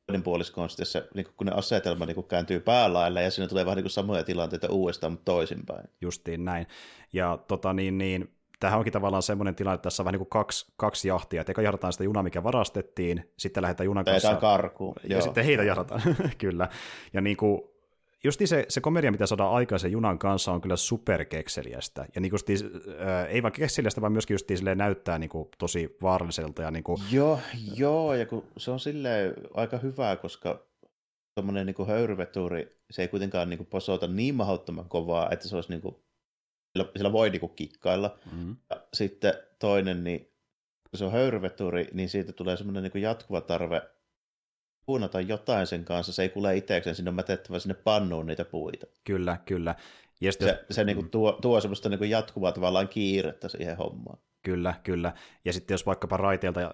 toinen puolisko on sitten se, niin kun ne asetelma niin kääntyy päälailla, ja siinä tulee vähän niin samoja tilanteita uudestaan, mutta toisinpäin. Justiin näin. Ja tota niin, niin tämähän onkin tavallaan semmoinen tilanne, että tässä on vähän niin kuin kaksi, kaksi jahtia, että eka jahdataan sitä junaa, mikä varastettiin, sitten lähdetään junan kanssa. karkuun. Ja Joo. sitten heitä jahdataan, kyllä. Ja niin kuin, justi se, se komedia, mitä saadaan aikaan sen junan kanssa, on kyllä superkekseliästä. Ja niin kuin, äh, ei vain kekseliästä, vaan myöskin just näyttää niin kuin, tosi vaaralliselta. Ja niin kuin... Joo, joo, ja kun se on sille aika hyvää, koska tuommoinen niin höyryveturi, se ei kuitenkaan niin kuin, posota niin mahdottoman kovaa, että se olisi niin kuin, sillä, sillä voi niin kuin, kikkailla. Mm-hmm. Ja sitten toinen, niin kun se on höyryveturi, niin siitä tulee semmoinen niin jatkuva tarve puunata jotain sen kanssa, se ei kuule itsekseen, sinne on mätettävä sinne pannuun niitä puita. Kyllä, kyllä. Ja sitten, se, se niinku mm. tuo, tuo semmoista niinku jatkuvaa tavallaan kiirettä siihen hommaan. Kyllä, kyllä. Ja sitten jos vaikkapa raiteilta ö,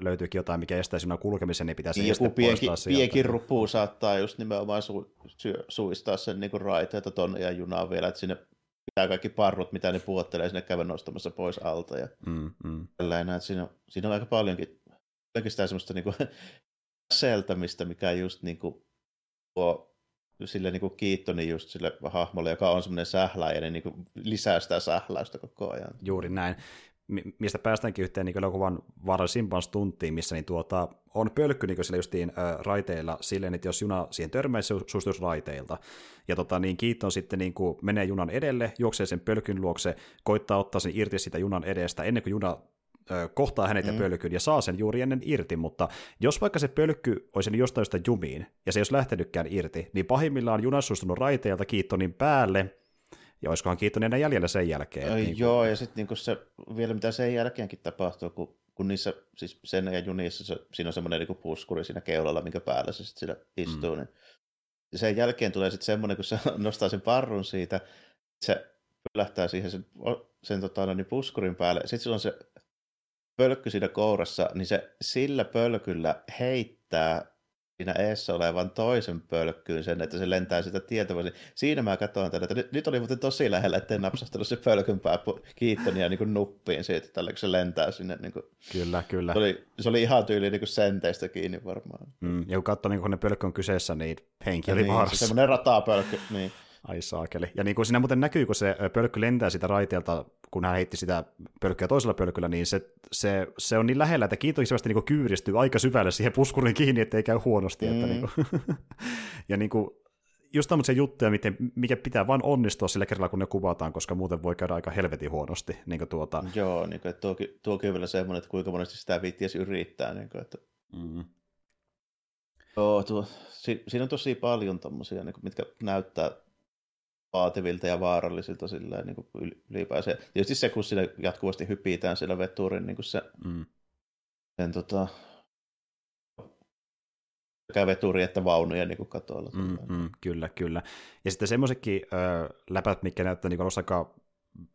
löytyykin jotain, mikä estää sinun kulkemisen, niin pitäisi niin joku pienki, pienkin rupuu saattaa just nimenomaan su, su, suistaa sen niinku raiteita tonne ja junaa vielä, että sinne pitää kaikki parrut, mitä ne puottelee, sinne käydä nostamassa pois alta. Ja mm, mm. Tällainen, että siinä, siinä on aika paljonkin, paljonkin sitä semmoista niinku seltämistä, mikä just niin kuin tuo sille niin kuin Kiittoni just sille hahmolle, joka on semmoinen sähläjä, niin, niin kuin lisää sitä sähläystä koko ajan. Juuri näin. Mistä päästäänkin yhteen niin elokuvan vaarallisimpaan stuntiin, missä niin tuota, on pölkky niin sillä justiin ä, raiteilla silleen, että jos juna siihen törmäisi, se raiteilta. Ja tota, niin Kiitton sitten niin kuin menee junan edelle, juoksee sen pölkyn luokse, koittaa ottaa sen irti sitä junan edestä, ennen kuin juna kohtaa hänet mm. ja pölkyn ja saa sen juuri ennen irti, mutta jos vaikka se pölkky olisi jostain josta jumiin ja se ei olisi lähtenytkään irti, niin pahimmillaan juna sustunut raiteelta Kiittonin päälle, ja olisikohan Kiittonin enää jäljellä sen jälkeen. Ai, niin joo, ja sitten niin se, vielä mitä sen jälkeenkin tapahtuu, kun, kun niissä, siis sen ja junissa, se, siinä on semmoinen niin puskuri siinä keulalla, minkä päällä se sitten istuu, mm. niin sen jälkeen tulee sitten semmoinen, kun se nostaa sen parrun siitä, se lähtää siihen sen, sen tota, no niin puskurin päälle, sitten se on se pölkky siinä kourassa, niin se sillä pölkyllä heittää siinä eessä olevan toisen pölkkyyn sen, että se lentää sitä tietä. Siinä mä katsoin tätä, että nyt, nyt oli muuten tosi lähellä, ettei napsahtanut se pölkyn pää kiittonia niin kuin nuppiin siitä, tällä kun se lentää sinne. Niin kuin. Kyllä, kyllä. Se oli, se oli ihan tyyli niin kuin senteistä kiinni varmaan. Mm, ja kun katsoi, niin kun ne pölkky on kyseessä, niin henki oli niin, vaarassa. Se semmoinen ratapölkky, niin. Ai saakeli. Ja niin kuin siinä muuten näkyy, kun se pölkky lentää sitä raiteelta, kun hän heitti sitä pölkkyä toisella pölkyllä, niin se, se, se on niin lähellä, että kiintoisivasti niin kyyristyy aika syvälle siihen puskurin kiinni, ettei käy huonosti. Mm. Että niin kuin, ja niin kuin, just tämmöisiä juttuja, miten, mikä pitää vain onnistua sillä kerralla, kun ne kuvataan, koska muuten voi käydä aika helvetin huonosti. Niin kuin tuota... Joo, niin kuin, että tuo, tuokin on vielä semmoinen, että kuinka monesti sitä viittiäisi yrittää. Niin kuin, että... mm. Joo, tuo, si, siinä on tosi paljon tommosia, niin kuin, mitkä näyttää vaativilta ja vaarallisilta silleen, niin kuin ylipäänsä. Tietysti se, kun sillä jatkuvasti hypitään sillä veturin, niin kuin se, mm. sen tota, sekä veturi että vaunuja niin katoilla. Mm, mm, kyllä, kyllä. Ja sitten semmoisetkin läpät, mikä näyttää niin aika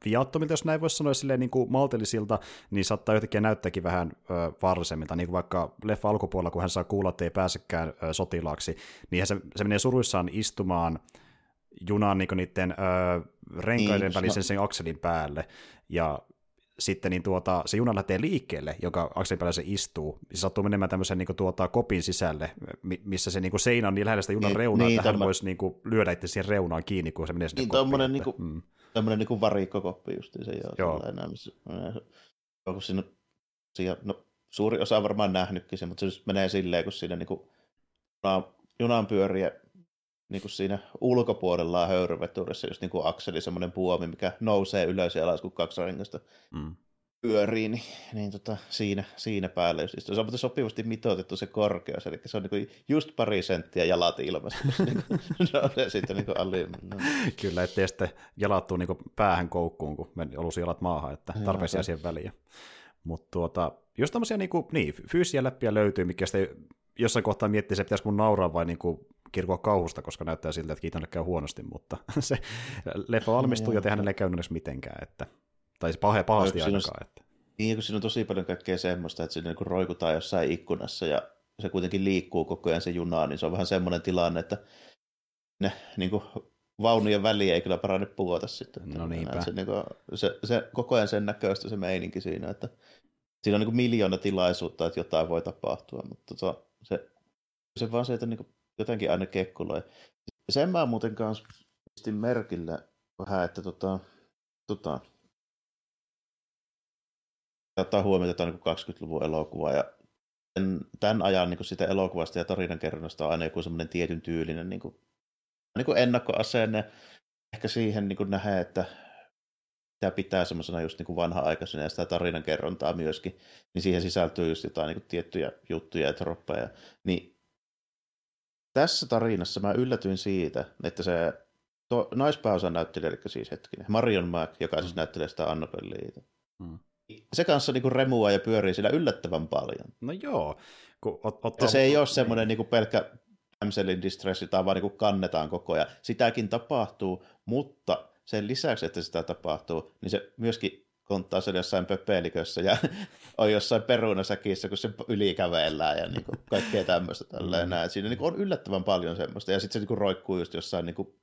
viattomilta, jos näin voisi sanoa, silleen niin kuin maltillisilta, niin saattaa jotenkin näyttääkin vähän ö, vaarallisemmilta, niin kuin vaikka leffa alkupuolella, kun hän saa kuulla, että ei pääsekään ö, sotilaaksi, niin se, se menee suruissaan istumaan junaan niin niiden ö, renkaiden niin, välisen sen akselin päälle, ja sitten niin tuota, se juna lähtee liikkeelle, joka akselin päällä se istuu. Se sattuu menemään tämmöisen niin kuin, tuota, kopin sisälle, missä se niin kuin, seinä on niin lähellä sitä junan niin, reunaa, niin, että hän voisi niin kuin, lyödä itse siihen reunaan kiinni, kun se menee sinne niin, koppiin. Niin kuin, mm. Tämmöinen niin kuin varikkokoppi justiin se joo. joo. Enää, missä, kun siinä, siinä, no, suuri osa on varmaan nähnytkin se, mutta se menee silleen, kun siinä niin kuin, junan pyöriä niin kuin siinä ulkopuolella on höyryveturissa just niin kuin akseli, semmoinen puomi, mikä nousee ylös ja alas, kun kaksi rengasta mm. pyörii, niin, niin tota, siinä, siinä päällä just Se on sopivasti mitoitettu se korkeus, eli se on niin kuin just pari senttiä jalat ilmassa. niin kuin, no, sitten niin kuin no. Kyllä, ettei sitten jalat tuu niin päähän koukkuun, kun olusi jalat maahan, että tarpeeksi siihen väliä. Mutta tuota, jos tämmöisiä niin, kuin, niin, fyysisiä läppiä löytyy, mikä sitten jossain kohtaa miettii, se pitäisi mun nauraa vai niin kuin kirkua kauhusta, koska näyttää siltä, että Kiitolle käy huonosti, mutta se leffa valmistuu ja tehän ei käynyt edes mitenkään, että, tai se pahe, pahasti no, ainakaan. Että. Niin, kun siinä on tosi paljon kaikkea semmoista, että siinä niin roikutaan jossain ikkunassa ja se kuitenkin liikkuu koko ajan se juna, niin se on vähän semmoinen tilanne, että ne niin kuin, vaunujen väliä ei kyllä parane puhuta sitten. No niinpä. Se, niin kuin, se, se, koko ajan sen näköistä se meininki siinä, että siinä on niin kuin miljoona tilaisuutta, että jotain voi tapahtua, mutta se, se vaan se, että niin kuin, jotenkin aina kekkuloi. Sen mä muuten kanssa pistin merkille vähän, että tota, tota, ottaa huomioon, että on niin 20-luvun elokuva ja tämän ajan niin sitä elokuvasta ja tarinankerronnasta on aina joku semmoinen tietyn tyylinen niin kuin, niin kuin ennakkoasenne. Ehkä siihen niin kuin nähdään, että tämä pitää semmoisena just niin vanha-aikaisena ja sitä tarinankerrontaa myöskin, niin siihen sisältyy just jotain niin kuin tiettyjä juttuja ja troppeja. Niin tässä tarinassa mä yllätyin siitä, että se to, naispääosan näyttelijä, eli siis hetkinen, Marion Mack, joka siis mm. näyttelee sitä Annabelleita. Mm. Se kanssa niinku remua ja pyörii sillä yllättävän paljon. No joo. Kun ot, ottaa... se ei ole semmoinen niinku pelkkä Amselin distressi, tai vaan niinku kannetaan koko ajan. Sitäkin tapahtuu, mutta sen lisäksi, että sitä tapahtuu, niin se myöskin konttaa sen jossain pöpelikössä ja on jossain perunasäkissä, kun se ylikävellään ja niin kuin kaikkea tämmöistä tälleen mm. Siinä niin kuin on yllättävän paljon semmoista ja sitten se niin kuin roikkuu just jossain niin kuin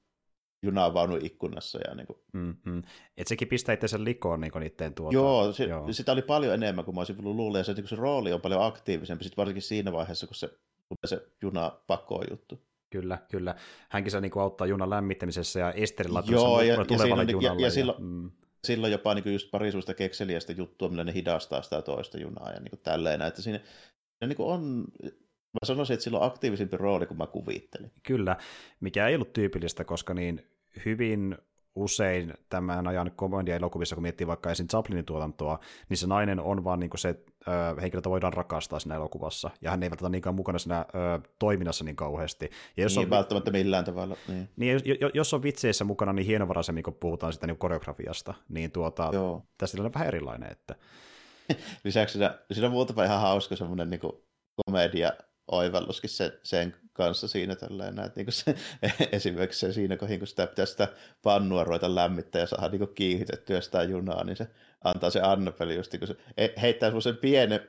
junavaunun ikkunassa. Ja niin kuin... mm-hmm. Et sekin pistää itse likoon niin niiden tuota. Joo, se, Joo, sitä oli paljon enemmän kuin mä olisin luullut ja se, niin se rooli on paljon aktiivisempi, sitten varsinkin siinä vaiheessa, kun se se juna pakoo juttu. Kyllä, kyllä. Hänkin saa niin auttaa junan lämmittämisessä ja Esterillä Joo, ja, ja, siinä, Ja, ja, ja, silloin, mm silloin jopa niin just parisuista kekseliästä juttua, millä ne hidastaa sitä toista junaa ja niin tälleen. Että siinä, siinä niin on, mä sanoisin, että sillä on aktiivisempi rooli kuin mä kuvittelin. Kyllä, mikä ei ollut tyypillistä, koska niin hyvin usein tämän ajan komedia-elokuvissa, kun miettii vaikka esim. Chaplinin tuotantoa, niin se nainen on vaan niin se ö, henkilö, jota voidaan rakastaa siinä elokuvassa, ja hän ei välttämättä niinkään mukana siinä ö, toiminnassa niin kauheasti. Ja jos niin, on, välttämättä millään tavalla. Niin. niin jos, jos on vitseissä mukana niin hienovaraisemmin, kun puhutaan sitä niin koreografiasta, niin tuota, Joo. tästä on vähän erilainen. Että... Lisäksi siinä, siinä on muutama ihan hauska semmoinen niin komedia oivalluskin sen, sen kanssa siinä tällainen, että niin se, esimerkiksi se siinä kohin, kun sitä pitää sitä pannua ruveta lämmittää ja saada niin kiihitettyä sitä junaa, niin se antaa se Annapeli just, kun se heittää semmoisen pienen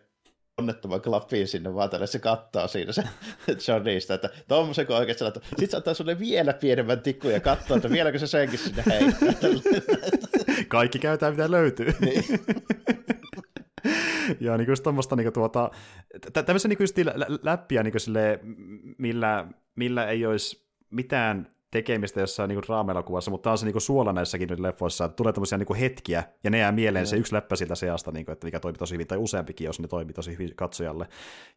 onnettoman klappiin sinne vaan tälle se kattaa siinä se Johnnysta, että tuommoisen kun oikeasti sanoo, sitten se antaa sulle vielä pienemmän tikku ja katsoo, että vieläkö se senkin sinne heittää. Kaikki käytetään mitä löytyy. Niin. ja niin just tuommoista niin tuota, tämmöisiä niin just läppiä niin sille, millä, millä ei olisi mitään tekemistä jossain niin raamelokuvassa, mutta tämä on se niin suola näissäkin nyt leffoissa, että tulee tämmöisiä niin hetkiä, ja ne jää mieleen se yksi läppä siltä seasta, niin kuin, että mikä toimii tosi hyvin, tai useampikin, jos ne toimii tosi hyvin katsojalle.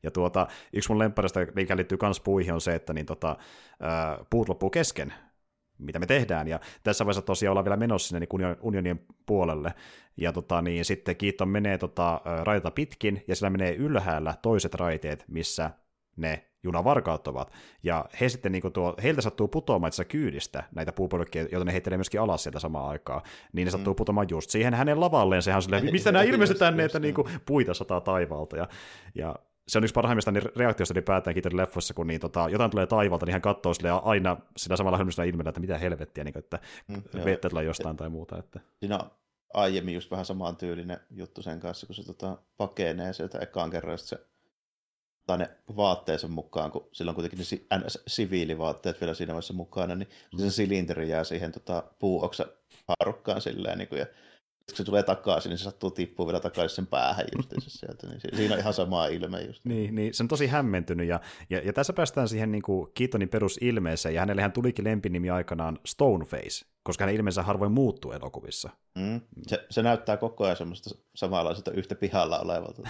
Ja tuota, yksi mun lempparista, mikä liittyy kans puihin, on se, että niin tota, ää, puut loppuu kesken, mitä me tehdään, ja tässä vaiheessa tosiaan ollaan vielä menossa sinne niin unionien puolelle, ja tota, niin, sitten Kiiton menee tota, raita pitkin, ja sillä menee ylhäällä toiset raiteet, missä ne junavarkaat ovat. Ja he sitten, niin tuo, heiltä sattuu putoamaan itse kyydistä näitä puupolkkeja, joita ne heittelee myöskin alas sieltä samaan aikaan. Niin ne sattuu mm. putoamaan just siihen hänen lavalleen. Sehän on silleen, mistä nämä ilmeisesti tänne, että niin kuin, puita sataa taivaalta. Ja, ja se on yksi parhaimmista niin reaktioista ylipäätään Kiiton leffoissa, kun niin, tota, jotain tulee taivalta, niin hän katsoo sille aina sillä samalla hölmöisellä ilmeellä, että mitä helvettiä, niin kuin, että mm, vettä tulee jostain tai muuta. Että. Siinä on aiemmin just vähän samaan tyylinen juttu sen kanssa, kun se tota, pakenee sieltä ekaan kerran, se ottaa ne vaatteensa mukaan, kun sillä on kuitenkin ne siviilivaatteet vielä siinä vaiheessa mukana, niin mm. se silinteri jää siihen tota, puuoksa haarukkaan silleen, niin kuin, ja kun se tulee takaisin, niin se sattuu tippua vielä takaisin sen päähän justiinsa sieltä. Niin siinä on ihan sama ilme just. Niin, niin, se on tosi hämmentynyt. Ja, ja, ja tässä päästään siihen niin kuin Keatonin perusilmeeseen, ja hänellehän tulikin lempinimi aikanaan Stoneface, koska hänen ilmeensä harvoin muuttuu elokuvissa. Mm. Se, se näyttää koko ajan semmoista samanlaiselta yhtä pihalla olevalta.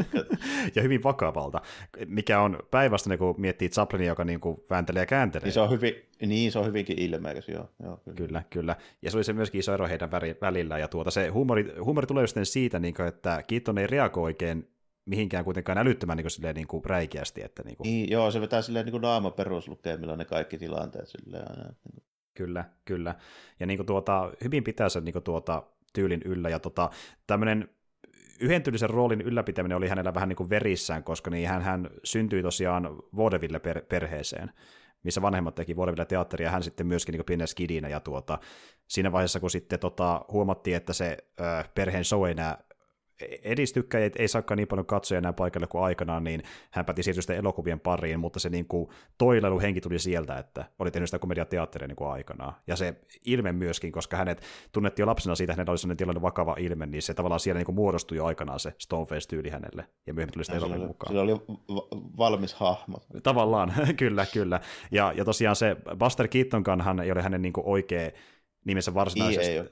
ja hyvin vakavalta, mikä on päivästä, kun miettii Chaplinia, joka niin kuin vääntelee ja kääntelee. Niin se on, hyvin, niin, se on hyvinkin ilmekäs, joo. joo kyllä. kyllä. kyllä, Ja se oli se myöskin iso ero heidän välillä, ja tuota, se huumori, huumori tulee just siitä, niin kuin, että Keaton ei reagoi oikein mihinkään kuitenkaan älyttömän niin kuin, silleen, niin kuin räikeästi. Että, niin, kuin... niin, joo, se vetää silleen niin kuin naama peruslukemilla ne kaikki tilanteet. Silleen, aina, niin Kyllä, kyllä. Ja niin kuin tuota, hyvin pitää sen niin kuin tuota, tyylin yllä. Ja tota, tämmöinen yhentyllisen roolin ylläpitäminen oli hänellä vähän niin kuin verissään, koska niin hän, hän syntyi tosiaan Vaudeville per, perheeseen missä vanhemmat teki Vaudeville teatteria, ja hän sitten myöskin niin pienenä skidinä, ja tuota, siinä vaiheessa, kun sitten tota, huomattiin, että se ö, perheen show ei enää edistykkä, ei, ei saakaan niin paljon katsoja enää paikalle kuin aikanaan, niin hän päätti siirtyä sitten elokuvien pariin, mutta se niin kuin, henki tuli sieltä, että oli tehnyt sitä komediateatteria niin kuin aikanaan. Ja se ilme myöskin, koska hänet tunnettiin jo lapsena siitä, että hänellä oli sellainen tilanne vakava ilme, niin se tavallaan siellä niin kuin muodostui jo aikanaan se Stoneface-tyyli hänelle, ja myöhemmin tuli sitten elokuvien mukaan. Sillä oli valmis hahmo. Tavallaan, kyllä, kyllä. Ja, ja tosiaan se Buster Keatonkaan ei ole hänen niin kuin oikea nimessä varsinaisesti. Ei ole,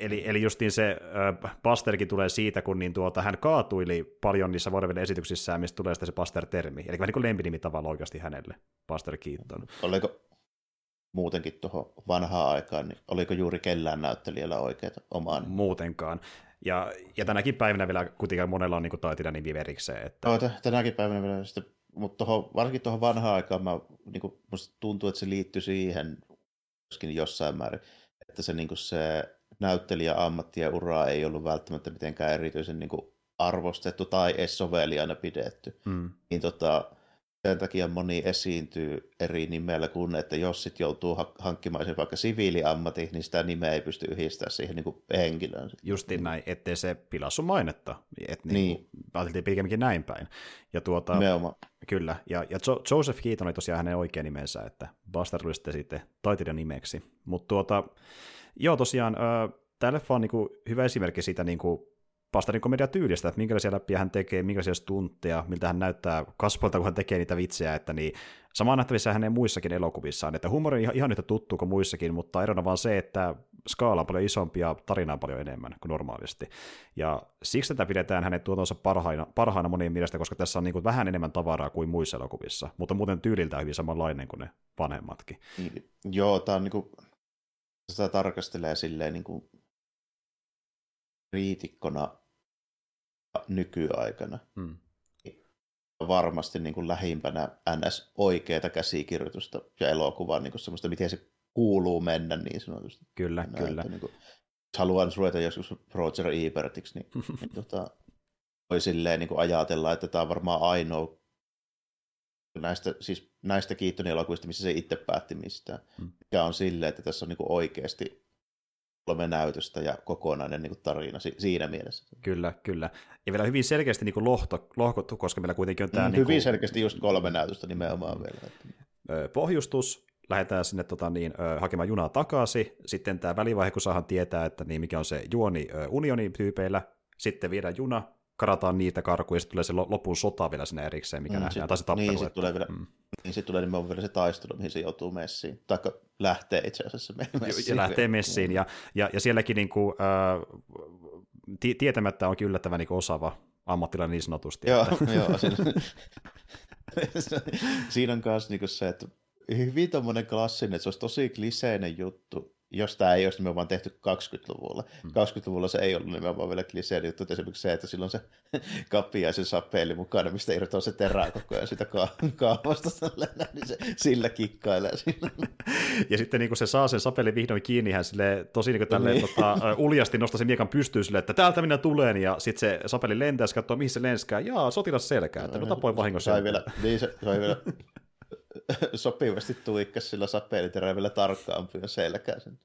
eli, eli justiin se äh, Pasterkin tulee siitä, kun niin tuota, hän kaatuili paljon niissä Vaudeville esityksissään, mistä tulee sitten se Paster-termi. Eli vähän niin kuin lempinimi tavallaan oikeasti hänelle, Paster Keaton. Oliko muutenkin tuohon vanhaan aikaan, niin oliko juuri kellään näyttelijällä oikeita omaan? Muutenkaan. Ja, ja tänäkin päivänä vielä kuitenkin monella on niin taiteilijan nimi verikseen. Että... No, tänäkin päivänä vielä, sitten, mutta tohon, varsinkin tuohon vanhaan aikaan mä, niin kuin, musta tuntuu, että se liittyy siihen joskin jossain määrin että se, niin kuin se näyttelijä ammatti ja ura ei ollut välttämättä mitenkään erityisen niin kuin arvostettu tai edes soveliaana pidetty. Mm. Niin tota, sen takia moni esiintyy eri nimellä kuin, että jos sit joutuu hankkimaan vaikka siviiliammatti, niin sitä nimeä ei pysty yhdistämään siihen niin kuin henkilöön. Justiin näin, ettei se pilaa sun mainetta. Et niin. niin. Ajateltiin pikemminkin näin päin. Ja tuota, Kyllä, ja, ja jo- Joseph Keaton oli tosiaan hänen oikea nimensä, että Buster tuli sitten, sitten taiteilijan nimeksi. Mutta tuota, joo tosiaan, äh, tämä leffa on niinku hyvä esimerkki siitä niinku Pastarin komediatyylistä, että minkälaisia läppiä hän tekee, minkälaisia stuntteja, miltä hän näyttää kasvoilta, kun hän tekee niitä vitsejä, että niin sama on nähtävissä hänen muissakin elokuvissaan, että humori on ihan, yhtä tuttu kuin muissakin, mutta erona vaan se, että skaala on paljon isompi ja tarina on paljon enemmän kuin normaalisti. Ja siksi tätä pidetään hänen tuotonsa parhaina, parhaina monien mielestä, koska tässä on niin kuin vähän enemmän tavaraa kuin muissa elokuvissa, mutta muuten tyyliltään hyvin samanlainen kuin ne vanhemmatkin. Niin, joo, tämä on niin kuin, sitä tarkastelee silleen niin kuin kriitikkona nykyaikana. Hmm. Varmasti niin kuin lähimpänä NS oikeaa käsikirjoitusta ja elokuvaa, niin kuin semmoista, miten se kuuluu mennä niin sanotusti. Kyllä, Näin, kyllä. Että, niin kuin, jos haluan ruveta joskus Roger Ebertiksi, niin, niin tota, voi silleen niin kuin ajatella, että tämä on varmaan ainoa näistä, siis näistä Keatonin elokuvista, missä se itse päätti mistään. Hmm. Mikä on silleen, että tässä on niin kuin oikeasti kolme näytöstä ja kokonainen niin kuin tarina si- siinä mielessä. Kyllä, kyllä. Ja vielä hyvin selkeästi niin kuin lohto, lohkottu, koska meillä kuitenkin on tämä... Mm, niin hyvin kuin... selkeästi just kolme näytöstä nimenomaan vielä. Pohjustus, lähdetään sinne tota, niin, hakemaan junaa takaisin, sitten tämä välivaihe, kun saadaan tietää, että niin, mikä on se juoni unionin tyypeillä, sitten viedään juna karataan niitä karkuja, ja sitten tulee se lopun sota vielä sinne erikseen, mikä mm, nähdään, sit, tai se tappelu. Niin, sitten tulee vielä, mm. niin sit tulee nimenomaan vielä se taistelu, mihin se joutuu messiin, tai lähtee itse asiassa messiin. Ja lähtee messiin, ja, ja, ja sielläkin niin kuin, äh, tietämättä onkin yllättävän niin osaava ammattilainen niin sanotusti. Joo, että. joo siinä, siinä on myös niin se, että hyvin tommonen klassinen, että se olisi tosi kliseinen juttu, jos tämä ei olisi nimenomaan tehty 20-luvulla. Hmm. 20-luvulla se ei ollut nimenomaan vielä kliseen juttu, esimerkiksi se, että silloin se kappiaisen sapeli mukana, mistä irtoaa se terää koko ajan sitä ka- kaavasta, niin se sillä kikkailee siinä. Ja sitten niin kun se saa sen sapeli vihdoin kiinni, hän sille tosi niin tälleen, niin. tota, uljasti nostaa sen miekan pystyyn silleen, että täältä minä tulen, ja sitten se sapeli lentää, ja katsoo, mihin se lenskää, jaa, sotilas selkää, että no tapoin vahingossa. Sai vielä, niin se, sai vielä sopivasti tuikkas sillä sapeliterävillä tarkkaan ampui selkää. Sen.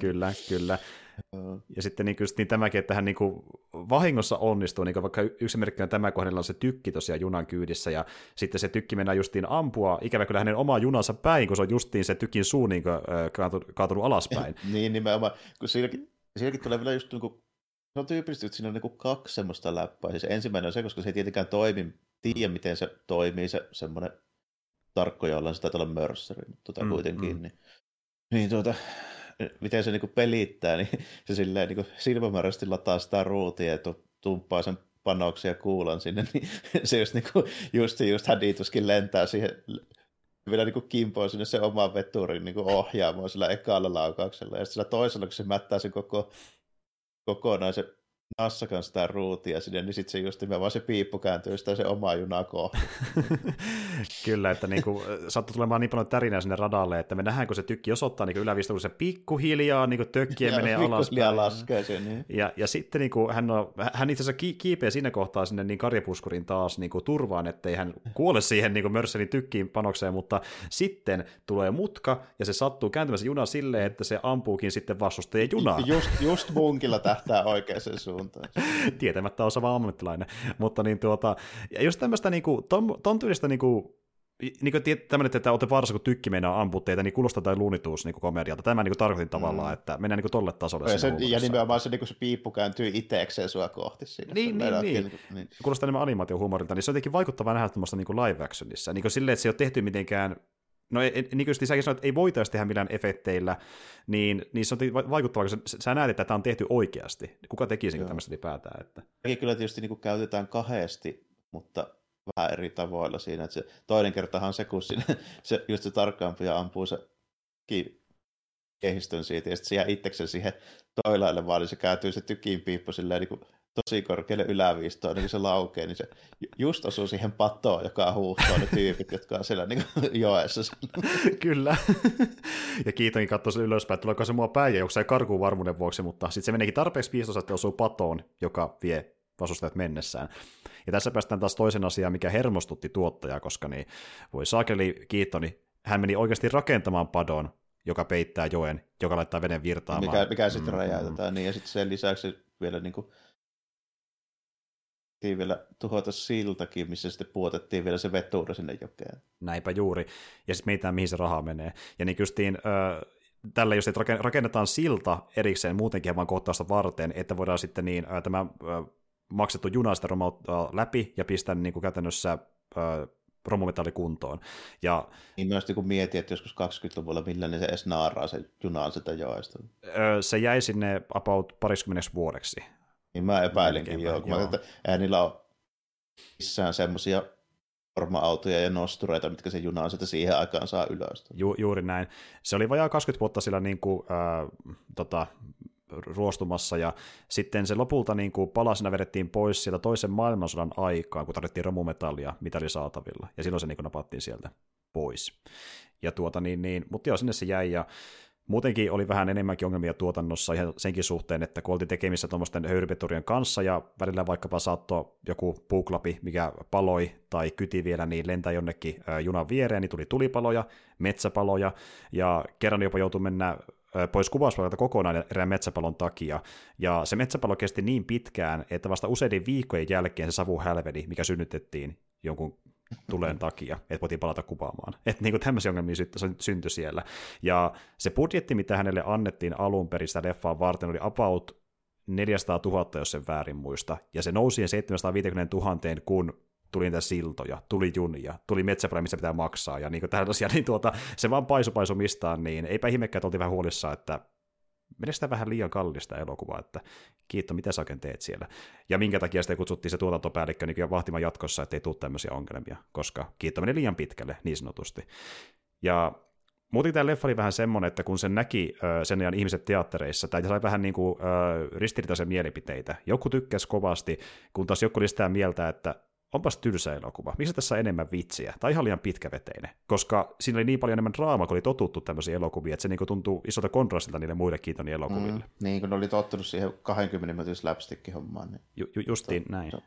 Kyllä, kyllä. Ja sitten niin, just, niin tämäkin, että hän niin kuin vahingossa onnistuu, niin kuin vaikka yksi merkki on tämä kohdalla on se tykki tosiaan junan kyydissä, ja sitten se tykki mennään justiin ampua, ikävä kyllä hänen omaa junansa päin, kun se on justiin se tykin suu niin kuin, kaatunut, kaatunut alaspäin. niin, nimenomaan, kun siinäkin, siinäkin tulee vielä just niin kuin, se on tyypillisesti, että siinä on niin kuin kaksi semmoista läppää. Siis ensimmäinen on se, koska se ei tietenkään toimi, tiedä miten se toimii, se semmoinen tarkkoja ollaan, se taitaa olla Mercer, mutta tota mm, kuitenkin, mm. niin, niin tuota, miten se niinku pelittää, niin se silleen niinku silmämääräisesti lataa sitä ruutia ja tumppaa sen panoksia kuulan sinne, niin se just, niinku, just, just hädituskin lentää siihen vielä niin kimpoa sinne se oma veturin niin ohjaamaan sillä ekalla laukauksella. Ja sillä toisella, kun se mättää sen koko, kokonaan se nassakan sitä ruutia sinne, niin sitten se just vaan se piippu kääntyy sitä se oma juna kohti. Kyllä, että niinku, sattuu tulemaan niin paljon tärinää sinne radalle, että me nähdään, kun se tykki osoittaa niin ylävistä, kun se pikkuhiljaa niin tökkien menee alas. laskee niin. ja, ja sitten niin kuin, hän, on, hän itse asiassa kiipeää siinä kohtaa sinne niin karjapuskurin taas niin kuin turvaan, ettei hän kuole siihen niin Mörselin tykkiin panokseen, mutta sitten tulee mutka ja se sattuu kääntymässä juna silleen, että se ampuukin sitten vastustajien junaa. Just, just munkilla tähtää oikeaan suuntaan. Tietämättä osaava ammattilainen. Mutta niin tuota, ja just tämmöistä niin kuin, ton, ton tyylistä niin kuin, niin kuin tämmöinen, että olette vaarassa, kun tykki meinaa ampua teitä, niin kuulostaa tai luunituus niin komedialta. Tämä niin kuin tarkoitin tavallaan, mm. että mennään niin kuin tolle tasolle. Ja, se, ja nimenomaan se, niin kuin se piippu kääntyy itsekseen sua kohti siinä. Niin, niin, niin. niin. niin. Kuulostaa enemmän animaatiohumorilta, niin se on jotenkin vaikuttavaa nähdä tämmöistä niin live actionissa. Niin kuin silleen, että se ei ole tehty mitenkään no niin kuin säkin sanoit, että ei voitaisi tehdä millään efekteillä, niin, niin se on vaikuttavaa, kun sä, sä näet, että tämä on tehty oikeasti. Kuka tekisi niin tämmöistä ylipäätään? Että... Kyllä tietysti niin kuin käytetään kahdesti, mutta vähän eri tavoilla siinä. Että se, toinen kertahan se, kun siinä, se, just se tarkkaampuja ampuu se kehistön siitä, ja sitten se jää itsekseen siihen toilaille vaan, niin se kääntyy se tykin piippu silleen niin kuin tosi korkealle yläviistoon, niin kun se laukee, niin se just osuu siihen patoon, joka huuhtoo ne tyypit, jotka on siellä niin joessa. Kyllä. ja kiitoinkin katsoa se ylöspäin, että tuleeko se mua päin, ja se karkuun varmuuden vuoksi, mutta sitten se meneekin tarpeeksi piistossa, että osuu patoon, joka vie vastustajat mennessään. Ja tässä päästään taas toisen asiaan, mikä hermostutti tuottajaa, koska niin, voi saakeli kiittoni, niin hän meni oikeasti rakentamaan padon, joka peittää joen, joka laittaa veden virtaamaan. Mikä, mikä sitten mm-hmm. räjäytetään, niin ja sitten sen lisäksi vielä niin kuin vielä tuhota siltakin, missä sitten puotettiin vielä se veturi sinne jokeen. Näinpä juuri. Ja sitten mietitään, mihin se raha menee. Ja niin justiin, äh, tällä että rakennetaan silta erikseen muutenkin vaan kohtausta varten, että voidaan sitten niin, äh, tämä äh, maksettu juna sitä romauttaa läpi ja pistää niin kuin käytännössä äh, romumetallikuntoon. Ja, niin myös kun mietin, että joskus 20-luvulla millainen se edes naaraa se junaan sitä joesta. Se jäi sinne about pariskymmeneksi vuodeksi. Niin mä epäilinkin joo, kun joo. mä että eihän niillä ole missään semmoisia forma-autoja ja nostureita, mitkä se juna sitä siihen aikaan saa ylös. Ju, juuri näin. Se oli vajaa 20 vuotta sillä niin kuin, äh, tota, ruostumassa, ja sitten se lopulta niin kuin palasina vedettiin pois sieltä toisen maailmansodan aikaan, kun tarvittiin romumetallia, mitä oli saatavilla, ja silloin se niin kuin napattiin sieltä pois. Ja tuota, niin, niin, mutta joo, sinne se jäi, ja muutenkin oli vähän enemmänkin ongelmia tuotannossa ihan senkin suhteen, että kun oltiin tekemissä tuommoisten höyrypeturien kanssa ja välillä vaikkapa saattoi joku puuklapi, mikä paloi tai kyti vielä, niin lentää jonnekin junan viereen, niin tuli tulipaloja, metsäpaloja ja kerran jopa joutui mennä pois kuvauspaikalta kokonaan erään metsäpalon takia. Ja se metsäpalo kesti niin pitkään, että vasta useiden viikkojen jälkeen se savu hälveni, mikä synnytettiin jonkun tuleen takia, että voitiin palata kuvaamaan. Että niin tämmöisiä ongelmia syntyi siellä. Ja se budjetti, mitä hänelle annettiin alun perin sitä leffaa varten, oli about 400 000, jos sen väärin muista, ja se nousi 750 000, kun tuli niitä siltoja, tuli junia, tuli metsäpälä, missä pitää maksaa, ja niin kuin tällaisia, niin tuota, se vaan paisu paisu mistaan, niin eipä ihmekään, että oltiin vähän huolissaan, että menee sitä vähän liian kallista elokuvaa, että kiitto, mitä sä oikein teet siellä. Ja minkä takia sitten kutsuttiin se tuotantopäällikkö niin vahtimaan jatkossa, että ei tule tämmöisiä ongelmia, koska kiitto meni liian pitkälle, niin sanotusti. Ja Muutin tämä leffa oli vähän semmoinen, että kun sen näki sen ajan ihmiset teattereissa, tai sai vähän niin kuin, ristiriitaisen mielipiteitä. Joku tykkäsi kovasti, kun taas joku oli sitä mieltä, että onpas tylsä elokuva. Miksi tässä on enemmän vitsiä? Tai ihan liian pitkäveteinen. Koska siinä oli niin paljon enemmän draamaa, kun oli totuttu tämmöisiä elokuvia, että se niin tuntuu isolta kontrastilta niille muille Keatonin elokuville. Mm, niin, kun oli tottunut siihen 20 minuutin slapstick-hommaan. Niin ju, ju, justiin to, näin. To.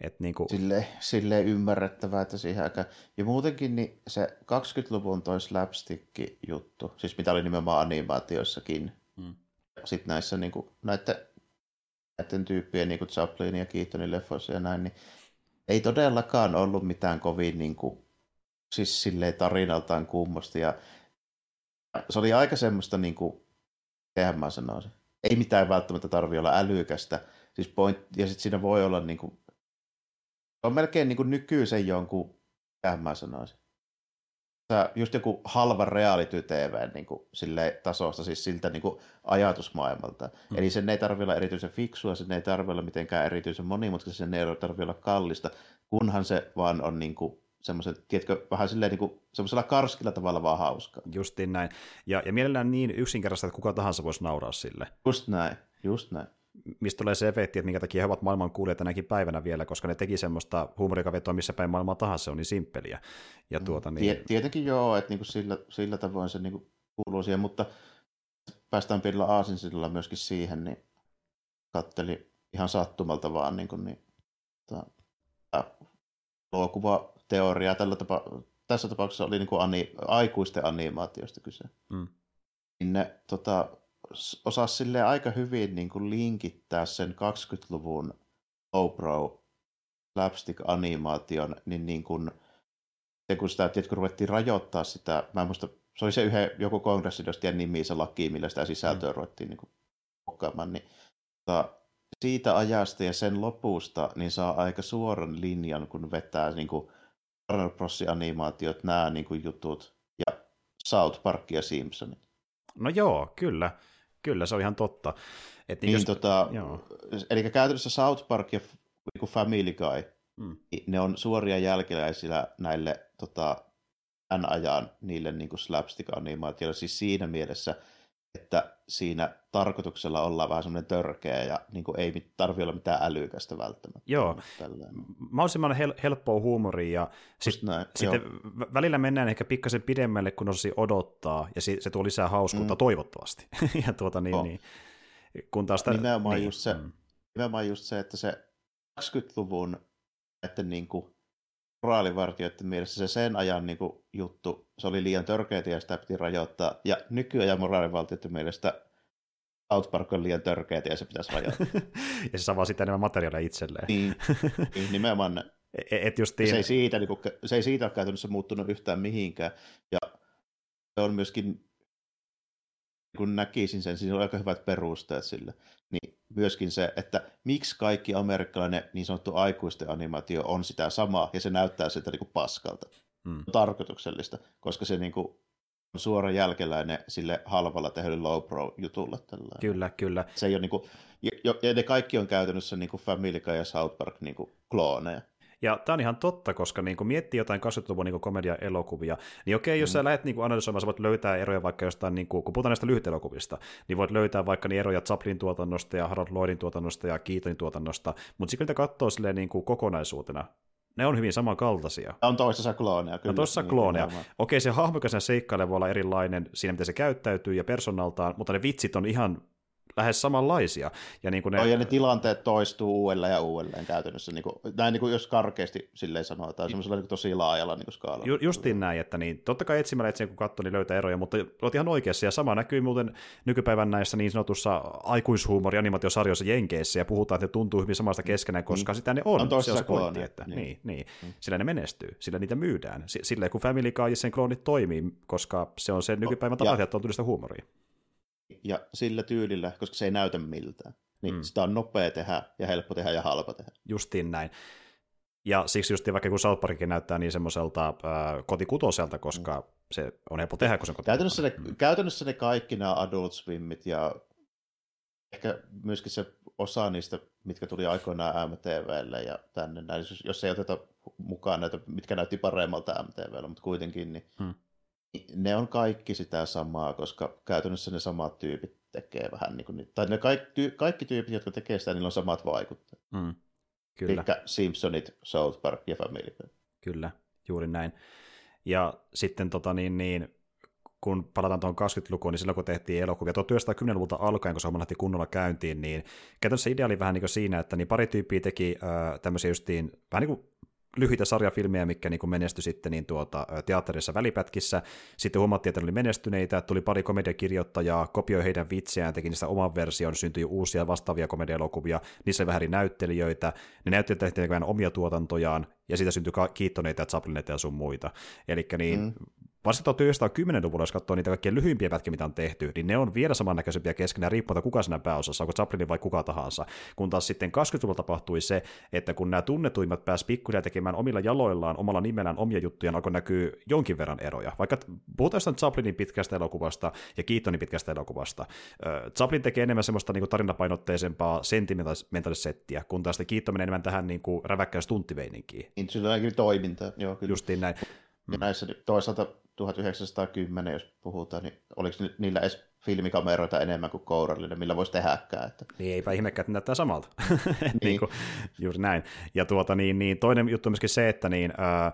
Et niin kuin... Silleen, silleen ymmärrettävää, että siihen aikaan. Ja muutenkin niin se 20-luvun toi slapstick-juttu, siis mitä oli nimenomaan animaatioissakin, mm. sitten näissä niin kuin, näiden, näiden tyyppien, niin kuin Chaplin ja Keatonin leffoissa ja näin, niin ei todellakaan ollut mitään kovin niin kuin, siis silleen tarinaltaan kummosta. Ja se oli aika semmoista, niin kuin, tehän mä sanoisin, ei mitään välttämättä tarvi olla älykästä. Siis point, ja sitten siinä voi olla niin kuin, on melkein niin kuin nykyisen jonkun, tehän mä sanoisin. Just joku halva reality TV niin kuin, sille tasosta, siis siltä niin kuin, ajatusmaailmalta. Hmm. Eli sen ei tarvitse olla erityisen fiksua, sen ei tarvitse olla mitenkään erityisen monimutkaista, sen ei tarvitse olla kallista, kunhan se vaan on niin kuin, semmoisen, tiedätkö, vähän silleen niin kuin, semmoisella karskilla tavalla vaan hauskaa. Justiin näin. Ja, ja mielellään niin yksinkertaista, että kuka tahansa voisi nauraa sille. Just näin, just näin mistä tulee se efekti, että minkä takia he ovat maailman kuulijat tänäkin päivänä vielä, koska ne teki semmoista huumorikavetoa missä päin maailmaa tahansa, se on niin simppeliä. Ja mm. tuota, niin... Tietenkin joo, että niinku sillä, sillä tavoin se niinku kuuluu siihen, mutta päästään pienellä aasinsilla myöskin siihen, niin katteli ihan sattumalta vaan niin kuin, niin, ta, teoria tällä tapa, tässä tapauksessa oli niin kuin ani, aikuisten animaatiosta kyse. Mm. Niin ne tota, osasi sille aika hyvin niin kuin linkittää sen 20-luvun GoPro slapstick-animaation, niin, niin kuin, kun sitä tiedätkö, ruvettiin rajoittaa sitä, mä en muista, se oli se yhden, joku kongressidosti nimi se laki, millä sitä sisältöä mm. ruvettiin niin kuin, niin tota, siitä ajasta ja sen lopusta niin saa aika suoran linjan, kun vetää niin kuin Warner Bros. animaatiot, nämä niin kuin jutut ja South Park ja Simpsonit. No joo, kyllä. Kyllä, se on ihan totta. Et niin, niin tota, eli käytännössä South Park ja niin Family Guy, mm. ne on suoria jälkeläisiä näille tota, tämän ajan niille niin slapstick-animaatioille, siis siinä mielessä, että siinä tarkoituksella ollaan vähän semmoinen törkeä ja niin kuin ei tarvi olla mitään älykästä välttämättä. Joo, mahdollisimman hel- helppoa huumoria ja sit, näin, sitten joo. välillä mennään ehkä pikkasen pidemmälle, kun osasi odottaa ja se, se tuo lisää hauskuutta mm. toivottavasti. ja tuota niin, oh. niin, kun taas ta- nimenomaan, niin, just se, mm. nimenomaan just se, että se 20-luvun että niin kuin moraalivartijoiden mielessä se sen ajan niin kuin, juttu, se oli liian törkeä ja sitä piti rajoittaa. Ja nykyajan moraalivartijoiden mielestä South Park on liian törkeä ja se pitäisi rajoittaa. ja se saa sitten enemmän materiaalia itselleen. niin, niin nimenomaan. E-, et justiin... se, ei siitä, niin kuin, se ei siitä ole käytännössä muuttunut yhtään mihinkään. Ja se on myöskin kun näkisin sen, siinä on aika hyvät perusteet sille, niin myöskin se, että miksi kaikki amerikkalainen niin sanottu aikuisten animaatio on sitä samaa, ja se näyttää sitä niin kuin paskalta. Hmm. Tarkoituksellista, koska se niin kuin, suora jälkeläinen sille halvalla tehdylle low pro jutulle. Tällä. Kyllä, kyllä. Se ei ole niin kuin, ja ne kaikki on käytännössä niin kuin Family Guy ja South Park niin kuin klooneja. Ja tämä on ihan totta, koska niin kun miettii jotain 20-luvun niin komedia-elokuvia, niin okei, jos mm. sä lähdet niin analysoimaan, sä voit löytää eroja vaikka jostain, niin kun puhutaan näistä lyhytelokuvista, niin voit löytää vaikka niin eroja Chaplin tuotannosta ja Harold Lloydin tuotannosta ja Keatonin tuotannosta, mutta sitten kun katsoo silleen niin kuin kokonaisuutena, ne on hyvin samankaltaisia. On toisessa klooneja. Kyllä. No toisessa niin, klooneja. Okei, se hahmokas seikkailu voi olla erilainen siinä, miten se käyttäytyy ja persoonaltaan, mutta ne vitsit on ihan lähes samanlaisia. Ja, niin kuin ne... Oh, ja ne tilanteet toistuu uudelleen ja uudelleen käytännössä, niin kuin, näin niin kuin jos karkeasti silleen sanotaan, tai semmoisella niin tosi laajalla niin skaalalla. Ju, justiin näin, että niin, totta kai etsimällä etsin, kun katsoi, niin löytää eroja, mutta olet ihan oikeassa, ja sama näkyy muuten nykypäivän näissä niin sanotussa aikuishuumori animaatiosarjoissa Jenkeissä, ja puhutaan, että ne tuntuu hyvin samasta keskenään, koska niin. sitä ne on. On se on pointti, että niin. Niin, niin. Mm. sillä ne menestyy, sillä niitä myydään. Sillä kun Family Guy ja sen kloonit toimii, koska se on se nykypäivän tapa, että on tulista huumoria ja sillä tyylillä, koska se ei näytä miltään. niin mm. sitä on nopea tehdä ja helppo tehdä ja halpa tehdä. Justiin näin. Ja siksi just vaikka kun South Parkkin näyttää niin semmoiselta äh, kotikutoselta, koska mm. se on helppo tehdä, kun se on käytännössä ne, käytännössä ne kaikki nämä Adult Swimmit ja ehkä myöskin se osa niistä, mitkä tuli aikoinaan MTVlle ja tänne, näin, jos ei oteta mukaan näitä, mitkä näytti paremmalta MTVllä, mutta kuitenkin, niin hmm. Ne on kaikki sitä samaa, koska käytännössä ne samat tyypit tekee vähän niin kuin, tai ne kaikki, kaikki tyypit, jotka tekee sitä, niillä on samat vaikutteet. Hmm. Kyllä. Eli Simpsonit, South Park ja Family Guy. Kyllä, juuri näin. Ja sitten tota niin, niin kun palataan tuohon 20-lukuun, niin silloin kun tehtiin elokuvia 1910-luvulta alkaen, kun se homma lähti kunnolla käyntiin, niin käytännössä idea oli vähän niin kuin siinä, että niin pari tyyppiä teki äh, tämmöisiä justiin, vähän niin kuin lyhyitä sarjafilmejä, mikä niin menestyi sitten niin tuota, teatterissa välipätkissä. Sitten huomattiin, että ne oli menestyneitä, tuli pari komediakirjoittajaa, kopioi heidän vitseään, teki niistä oman version, syntyi uusia vastaavia komedialokuvia, niissä vähän näyttelijöitä, ne näyttelijät tehtiin omia tuotantojaan, ja siitä syntyi kiittoneita ja Chaplineita ja sun muita. Eli niin, mm varsinkin 1910-luvulla, jos katsoo niitä kaikkia lyhyimpiä pätkiä, mitä on tehty, niin ne on vielä samannäköisempiä keskenään, riippumatta kuka siinä pääosassa, onko Chaplin vai kuka tahansa. Kun taas sitten 20-luvulla tapahtui se, että kun nämä tunnetuimmat pääsivät pikkuhiljaa tekemään omilla jaloillaan, omalla nimellään omia juttuja, alkoi näkyy jonkin verran eroja. Vaikka puhutaan jostain Chaplinin pitkästä elokuvasta ja Keatonin pitkästä elokuvasta. Chaplin tekee enemmän semmoista niin tarinapainotteisempaa sentimentalisettiä, kun taas Keaton menee enemmän tähän niin räväkkään stunttiveininkiin. Niin, se on toiminta, joo kyllä. Justiin näin. Ja näissä toisaalta 1910, jos puhutaan, niin oliko niillä edes filmikameroita enemmän kuin kourallinen, millä voisi tehdäkään. Että... Niin, eipä ihmekään, että näyttää samalta. niin. niin kuin, juuri näin. Ja tuota, niin, niin, toinen juttu on myöskin se, että niin, äh,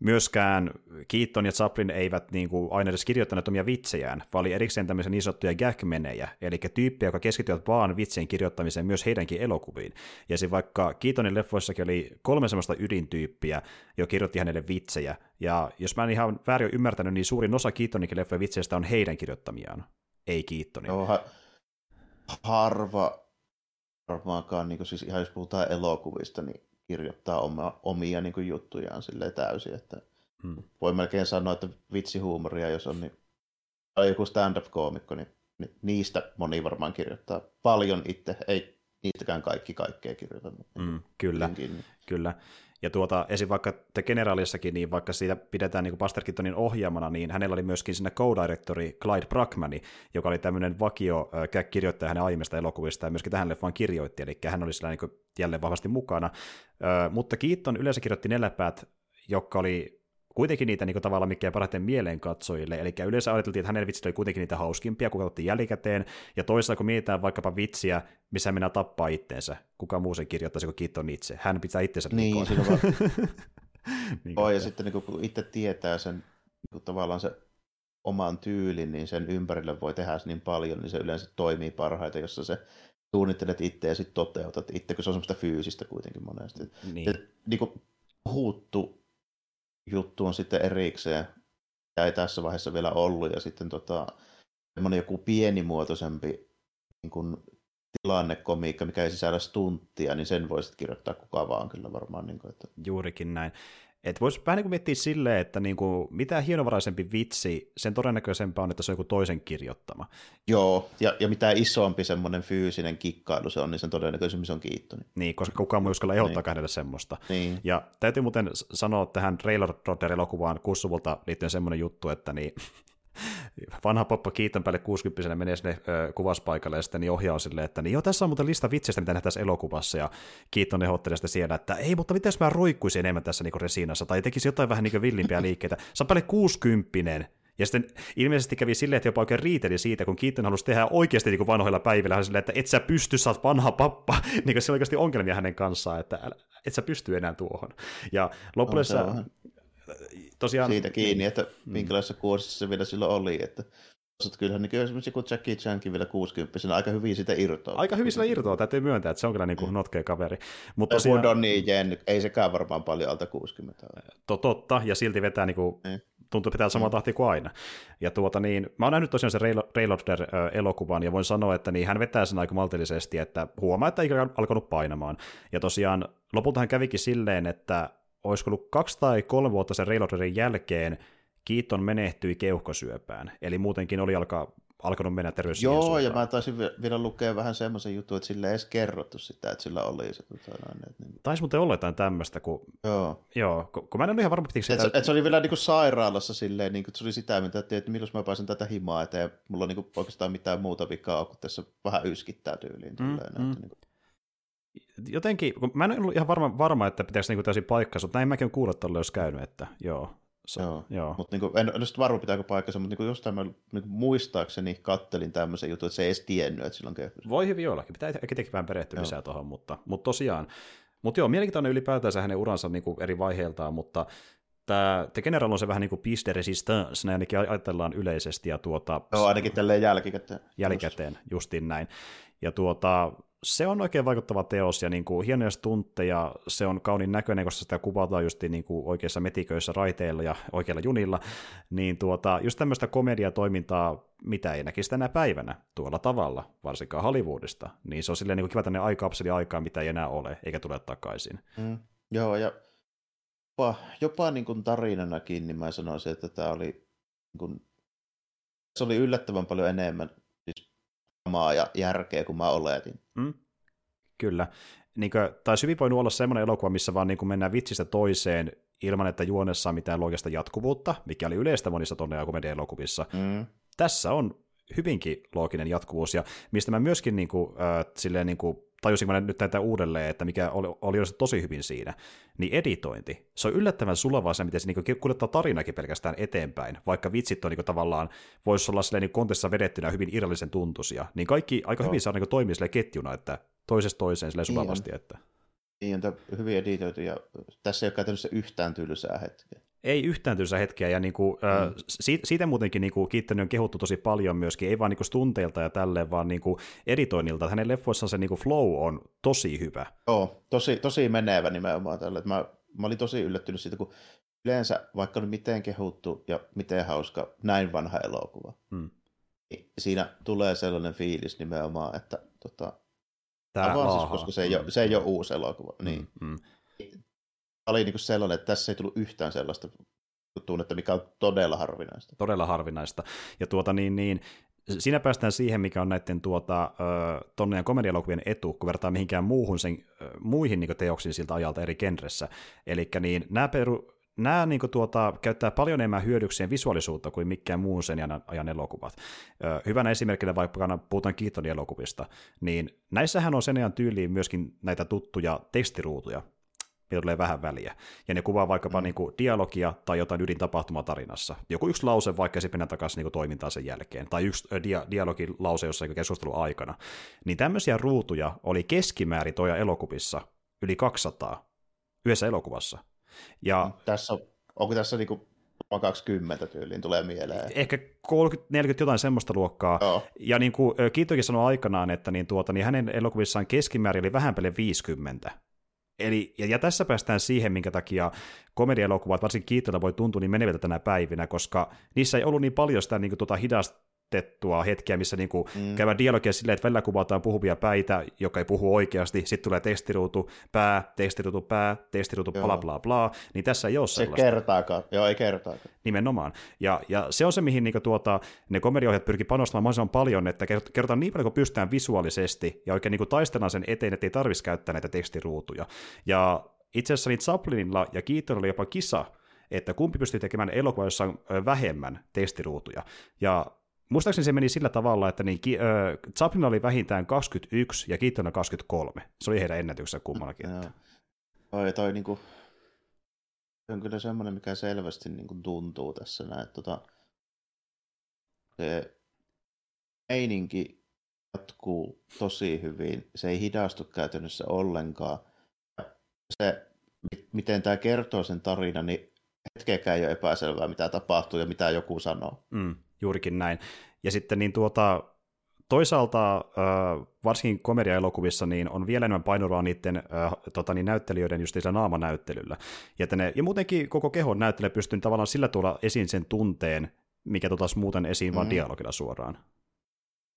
myöskään Keaton ja Chaplin eivät niin kuin, aina edes kirjoittaneet omia vitsejään, vaan oli erikseen tämmöisiä niin sanottuja gagmenejä, eli tyyppejä, jotka keskittyvät vaan vitsien kirjoittamiseen myös heidänkin elokuviin. Ja se vaikka Keatonin leffoissakin oli kolme semmoista ydintyyppiä, jo kirjoitti hänelle vitsejä, ja jos mä en ihan väärin ymmärtänyt, niin suurin osa Keatonin leffojen vitseistä on heidän kirjoittamiaan, ei Keatonin. Joo, ha- harva varmaankaan, niin siis ihan jos puhutaan elokuvista, niin kirjoittaa oma, omia niin kuin, juttujaan sille täysin. Että hmm. Voi melkein sanoa, että vitsihuumoria, jos on niin, tai joku stand-up-koomikko, niin, niin niistä moni varmaan kirjoittaa paljon itse. Ei niistäkään kaikki kaikkea kirjoita. Mutta mm, kyllä, kyllä. Ja tuota, esim. vaikka The Generalissakin, niin vaikka siitä pidetään niin Buster Keatonin ohjaamana, niin hänellä oli myöskin siinä co-directori Clyde Brackmani, joka oli tämmöinen vakio äh, kirjoittaja hänen aiemmista elokuvista ja myöskin tähän leffaan kirjoitti, eli hän oli sillä niin jälleen vahvasti mukana. Äh, mutta Keaton yleensä kirjoitti neljäpäät, jotka oli kuitenkin niitä niin tavallaan, mikä parhaiten mieleen katsojille. Eli yleensä ajateltiin, että hänen vitsit oli kuitenkin niitä hauskimpia, kun katsottiin jälkikäteen. Ja toisaalta, kun mietitään vaikkapa vitsiä, missä minä tappaa itteensä, kuka muu sen kirjoittaisi kuin Kiiton itse. Hän pitää itsensä niin, vaan... niin, oh, ja sitten niin kun itse tietää sen niin tavallaan se oman tyylin, niin sen ympärille voi tehdä niin paljon, niin se yleensä toimii parhaiten, jossa se suunnittelet itse ja sitten toteutat itse, kun se on semmoista fyysistä kuitenkin monesti. Niin. Ja, niin kuin puhuttu juttu on sitten erikseen, ja ei tässä vaiheessa vielä ollut, ja sitten tota, semmoinen joku pienimuotoisempi niin kuin tilannekomiikka, mikä ei sisällä stunttia, niin sen voisit kirjoittaa kuka vaan kyllä varmaan. Niin kuin, että... Juurikin näin. Että voisi vähän niin kuin miettiä silleen, että niin kuin, mitä hienovaraisempi vitsi, sen todennäköisempää on, että se on joku toisen kirjoittama. Joo, ja, ja mitä isompi semmoinen fyysinen kikkailu se on, niin sen todennäköisemmin se on kiittoni. Niin, koska kukaan muu uskalla ehdottaa niin. hänelle semmoista. Niin. Ja täytyy muuten sanoa tähän Trailer elokuvaan kussuvulta liittyen semmoinen juttu, että niin, vanha poppa kiitän päälle 60 menee sinne ö, kuvaspaikalle ja sitten niin ohjaa sille, että niin, joo, tässä on muuten lista vitseistä, mitä tässä elokuvassa, ja Kiiton ehdottelee sitten siellä, että ei, mutta miten mä roikkuisin enemmän tässä niin resiinassa, tai tekisi jotain vähän niin villimpiä liikkeitä. Sä päälle 60 ja sitten ilmeisesti kävi silleen, että jopa oikein riiteli siitä, kun Keaton halusi tehdä oikeasti niin kuin vanhoilla päivillä, silleen, että et sä pysty, sä oot vanha pappa. niin kuin se oikeasti ongelmia hänen kanssaan, että et sä pysty enää tuohon. Ja no, tosiaan... Siitä kiinni, että mm. minkälaisessa kuosissa se vielä silloin oli, että kyllähän niin esimerkiksi kun Jackie Chankin vielä 60 aika hyvin sitä irtoaa. Aika hyvin sitä irtoaa, täytyy myöntää, että se on kyllä niin kuin mm. notkea kaveri. Mutta tosiaan... Donnie Jen, ei sekään varmaan paljon alta 60. To, totta, ja silti vetää niin kuin, mm. tuntuu pitää samaa mm. tahtia kuin aina. Ja tuota niin, mä oon nähnyt tosiaan sen Ray elokuvan ja voin sanoa, että niin hän vetää sen aika maltillisesti, että huomaa, että ei alkanut painamaan. Ja tosiaan lopulta hän kävikin silleen, että olisiko ollut kaksi tai kolme vuotta sen Reloaderin jälkeen Keaton menehtyi keuhkosyöpään, eli muutenkin oli alkaa alkanut mennä terveys Joo, ja mä taisin vielä lukea vähän semmoisen jutun, että sille ei edes kerrottu sitä, että sillä oli se. Tota, niin... Taisi muuten olla jotain tämmöistä, kun... Joo. Joo, kun, kun mä en ole ihan varma, pitikö sitä... Et, et se oli vielä niin kuin sairaalassa silleen, niin kuin, se oli sitä, mitä että, että milloin mä pääsen tätä himaa eteen, mulla on niin kuin, oikeastaan mitään muuta vikaa, kun tässä vähän yskittää tyyliin. Mm, mm. Että, niin kuin jotenkin, kun mä en ollut ihan varma, varma että pitäisi niinku täysin paikkansa, mutta näin mäkin kuullut, että olisi käynyt, että joo. So, joo, joo. mutta niinku, en ole varma pitääkö paikkansa, mutta niinku jostain mä niinku muistaakseni kattelin tämmöisen jutun, että se ei edes tiennyt, että silloin köyhyys. Voi hyvin ollakin, pitää ehkä vähän perehtyä lisää tuohon, mutta, mutta tosiaan, mutta joo, mielenkiintoinen ylipäätänsä hänen uransa niinku eri vaiheiltaan, mutta tämä The General on se vähän niin kuin piece de resistance, näin ainakin ajatellaan yleisesti. Ja tuota, joo, ainakin tälleen jälkikäteen. Jälkikäteen, justiin näin. Ja tuota, se on oikein vaikuttava teos ja niin kuin hienoja stuntteja, se on kauniin näköinen, koska sitä kuvataan just niin kuin oikeissa metiköissä raiteilla ja oikeilla junilla, niin tuota, just tämmöistä komediatoimintaa, mitä ei näkisi tänä päivänä tuolla tavalla, varsinkaan Hollywoodista, niin se on silleen niin kuin kiva tänne aikakapseli aikaa, mitä ei enää ole, eikä tule takaisin. Mm, joo, ja jopa, jopa niin kuin tarinanakin, niin mä sanoisin, että tämä oli, niin kuin, se oli yllättävän paljon enemmän samaa ja järkeä kuin mä oletin. Mm. Kyllä. Niin kuin, taisi hyvin voinut olla semmoinen elokuva, missä vaan niin kuin mennään vitsistä toiseen ilman, että juonessa on mitään loogista jatkuvuutta, mikä oli yleistä monissa tonne ja komedia-elokuvissa. Mm. Tässä on hyvinkin looginen jatkuvuus, ja mistä mä myöskin niin kuin, äh, silleen niin kuin tajusin mä nyt tätä uudelleen, että mikä oli, oli tosi hyvin siinä, niin editointi. Se on yllättävän sulavaa se, miten se niin kuljettaa tarinakin pelkästään eteenpäin, vaikka vitsit on niin tavallaan, voisi olla silleen niin kontessa vedettynä hyvin irrallisen tuntuisia, niin kaikki aika no. hyvin saa niin toimia sille ketjuna, että toisesta toiseen silleen niin sulavasti. Niin että... Niin on hyvin editoitu, ja tässä ei ole käytännössä yhtään tylsää hetkeä ei yhtään tylsä hetkeä, ja niinku, mm. äh, siitä, siitä muutenkin niinku, Kiittänyt on kehuttu tosi paljon myöskin, ei vaan niinku stunteilta ja tälleen, vaan niinku editoinnilta. Hänen leffoissaan se niinku flow on tosi hyvä. Joo, tosi, tosi menevä nimenomaan tälle. Mä, mä olin tosi yllättynyt siitä, kun yleensä vaikka on miten kehuttu ja miten hauska näin vanha elokuva, mm. niin siinä tulee sellainen fiilis nimenomaan, että tota, Tämä siis, koska se ei, ole, se ei ole uusi elokuva. Niin. Mm, mm oli niin sellainen, että tässä ei tullut yhtään sellaista tunnetta, mikä on todella harvinaista. Todella harvinaista. Ja tuota niin, niin siinä päästään siihen, mikä on näiden tuota, tonne komedialokuvien etu, kun vertaa mihinkään muuhun sen, muihin niin teoksiin siltä ajalta eri genressä. Eli niin, nämä, peru, nämä niin tuota, käyttää paljon enemmän hyödykseen visuaalisuutta kuin mikään muun sen ajan elokuvat. Hyvänä esimerkkinä vaikka puhutaan Keatonin elokuvista, niin näissähän on sen ajan tyyliin myöskin näitä tuttuja tekstiruutuja, mitä tulee vähän väliä. Ja ne kuvaa vaikkapa mm. niin kuin dialogia tai jotain ydintapahtumaa tarinassa. Joku yksi lause vaikka se mennään takaisin niin toimintaan sen jälkeen, tai yksi dia- dialogin lause jossain keskustelun aikana. Niin tämmöisiä ruutuja oli keskimäärin toja elokuvissa yli 200 yhdessä elokuvassa. Ja, mm, tässä on, onko tässä niin kuin 20 tyyliin tulee mieleen. Ehkä 30-40 jotain semmoista luokkaa. Joo. Ja niin kuin Kiitokin sanoi aikanaan, että niin tuota, niin hänen elokuvissaan keskimäärin oli vähän 50. Eli, ja, ja tässä päästään siihen, minkä takia komediaelokuvat, varsinkin kiittona voi tuntua niin meneviltä tänä päivinä, koska niissä ei ollut niin paljon sitä niin kuin, tuota, hidasta kirjoitettua hetkiä, missä niinku mm. käydään dialogia silleen, että välillä kuvataan puhuvia päitä, joka ei puhu oikeasti, sitten tulee tekstiruutu, pää, tekstiruutu, pää, tekstiruutu, Joo. bla bla bla, niin tässä ei ole se sellaista. kertaakaan, Joo, ei kertaakaan. Nimenomaan. Ja, ja se on se, mihin niinku tuota, ne komediohjat pyrkii panostamaan mahdollisimman paljon, että kerrotaan niin paljon kuin pystytään visuaalisesti, ja oikein niinku taistellaan sen eteen, että ei tarvitsisi käyttää näitä tekstiruutuja. Ja itse asiassa niin Chaplinilla ja Keaton oli jopa kisa, että kumpi pystyy tekemään elokuva, jossa on vähemmän tekstiruutuja. Ja Muistaakseni se meni sillä tavalla, että niin, äh, Chaplin oli vähintään 21 ja Keaton 23. Se oli heidän ennätyksensä kummallakin. Joo. Toi, toi niinku, on kyllä semmoinen, mikä selvästi niinku tuntuu tässä näin, että tota, se meininki jatkuu tosi hyvin. Se ei hidastu käytännössä ollenkaan. Se, miten tämä kertoo sen tarina, niin hetkeäkään ei ole epäselvää, mitä tapahtuu ja mitä joku sanoo. Mm juurikin näin. Ja sitten niin tuota, toisaalta varsinkin komediaelokuvissa niin on vielä enemmän painoraa niiden tota, niin näyttelijöiden just sillä naamanäyttelyllä. Ja, ne, ja muutenkin koko kehon näyttelijä pystyy tavallaan sillä tuolla esiin sen tunteen, mikä tuotaisi muuten esiin mm-hmm. vaan dialogilla suoraan.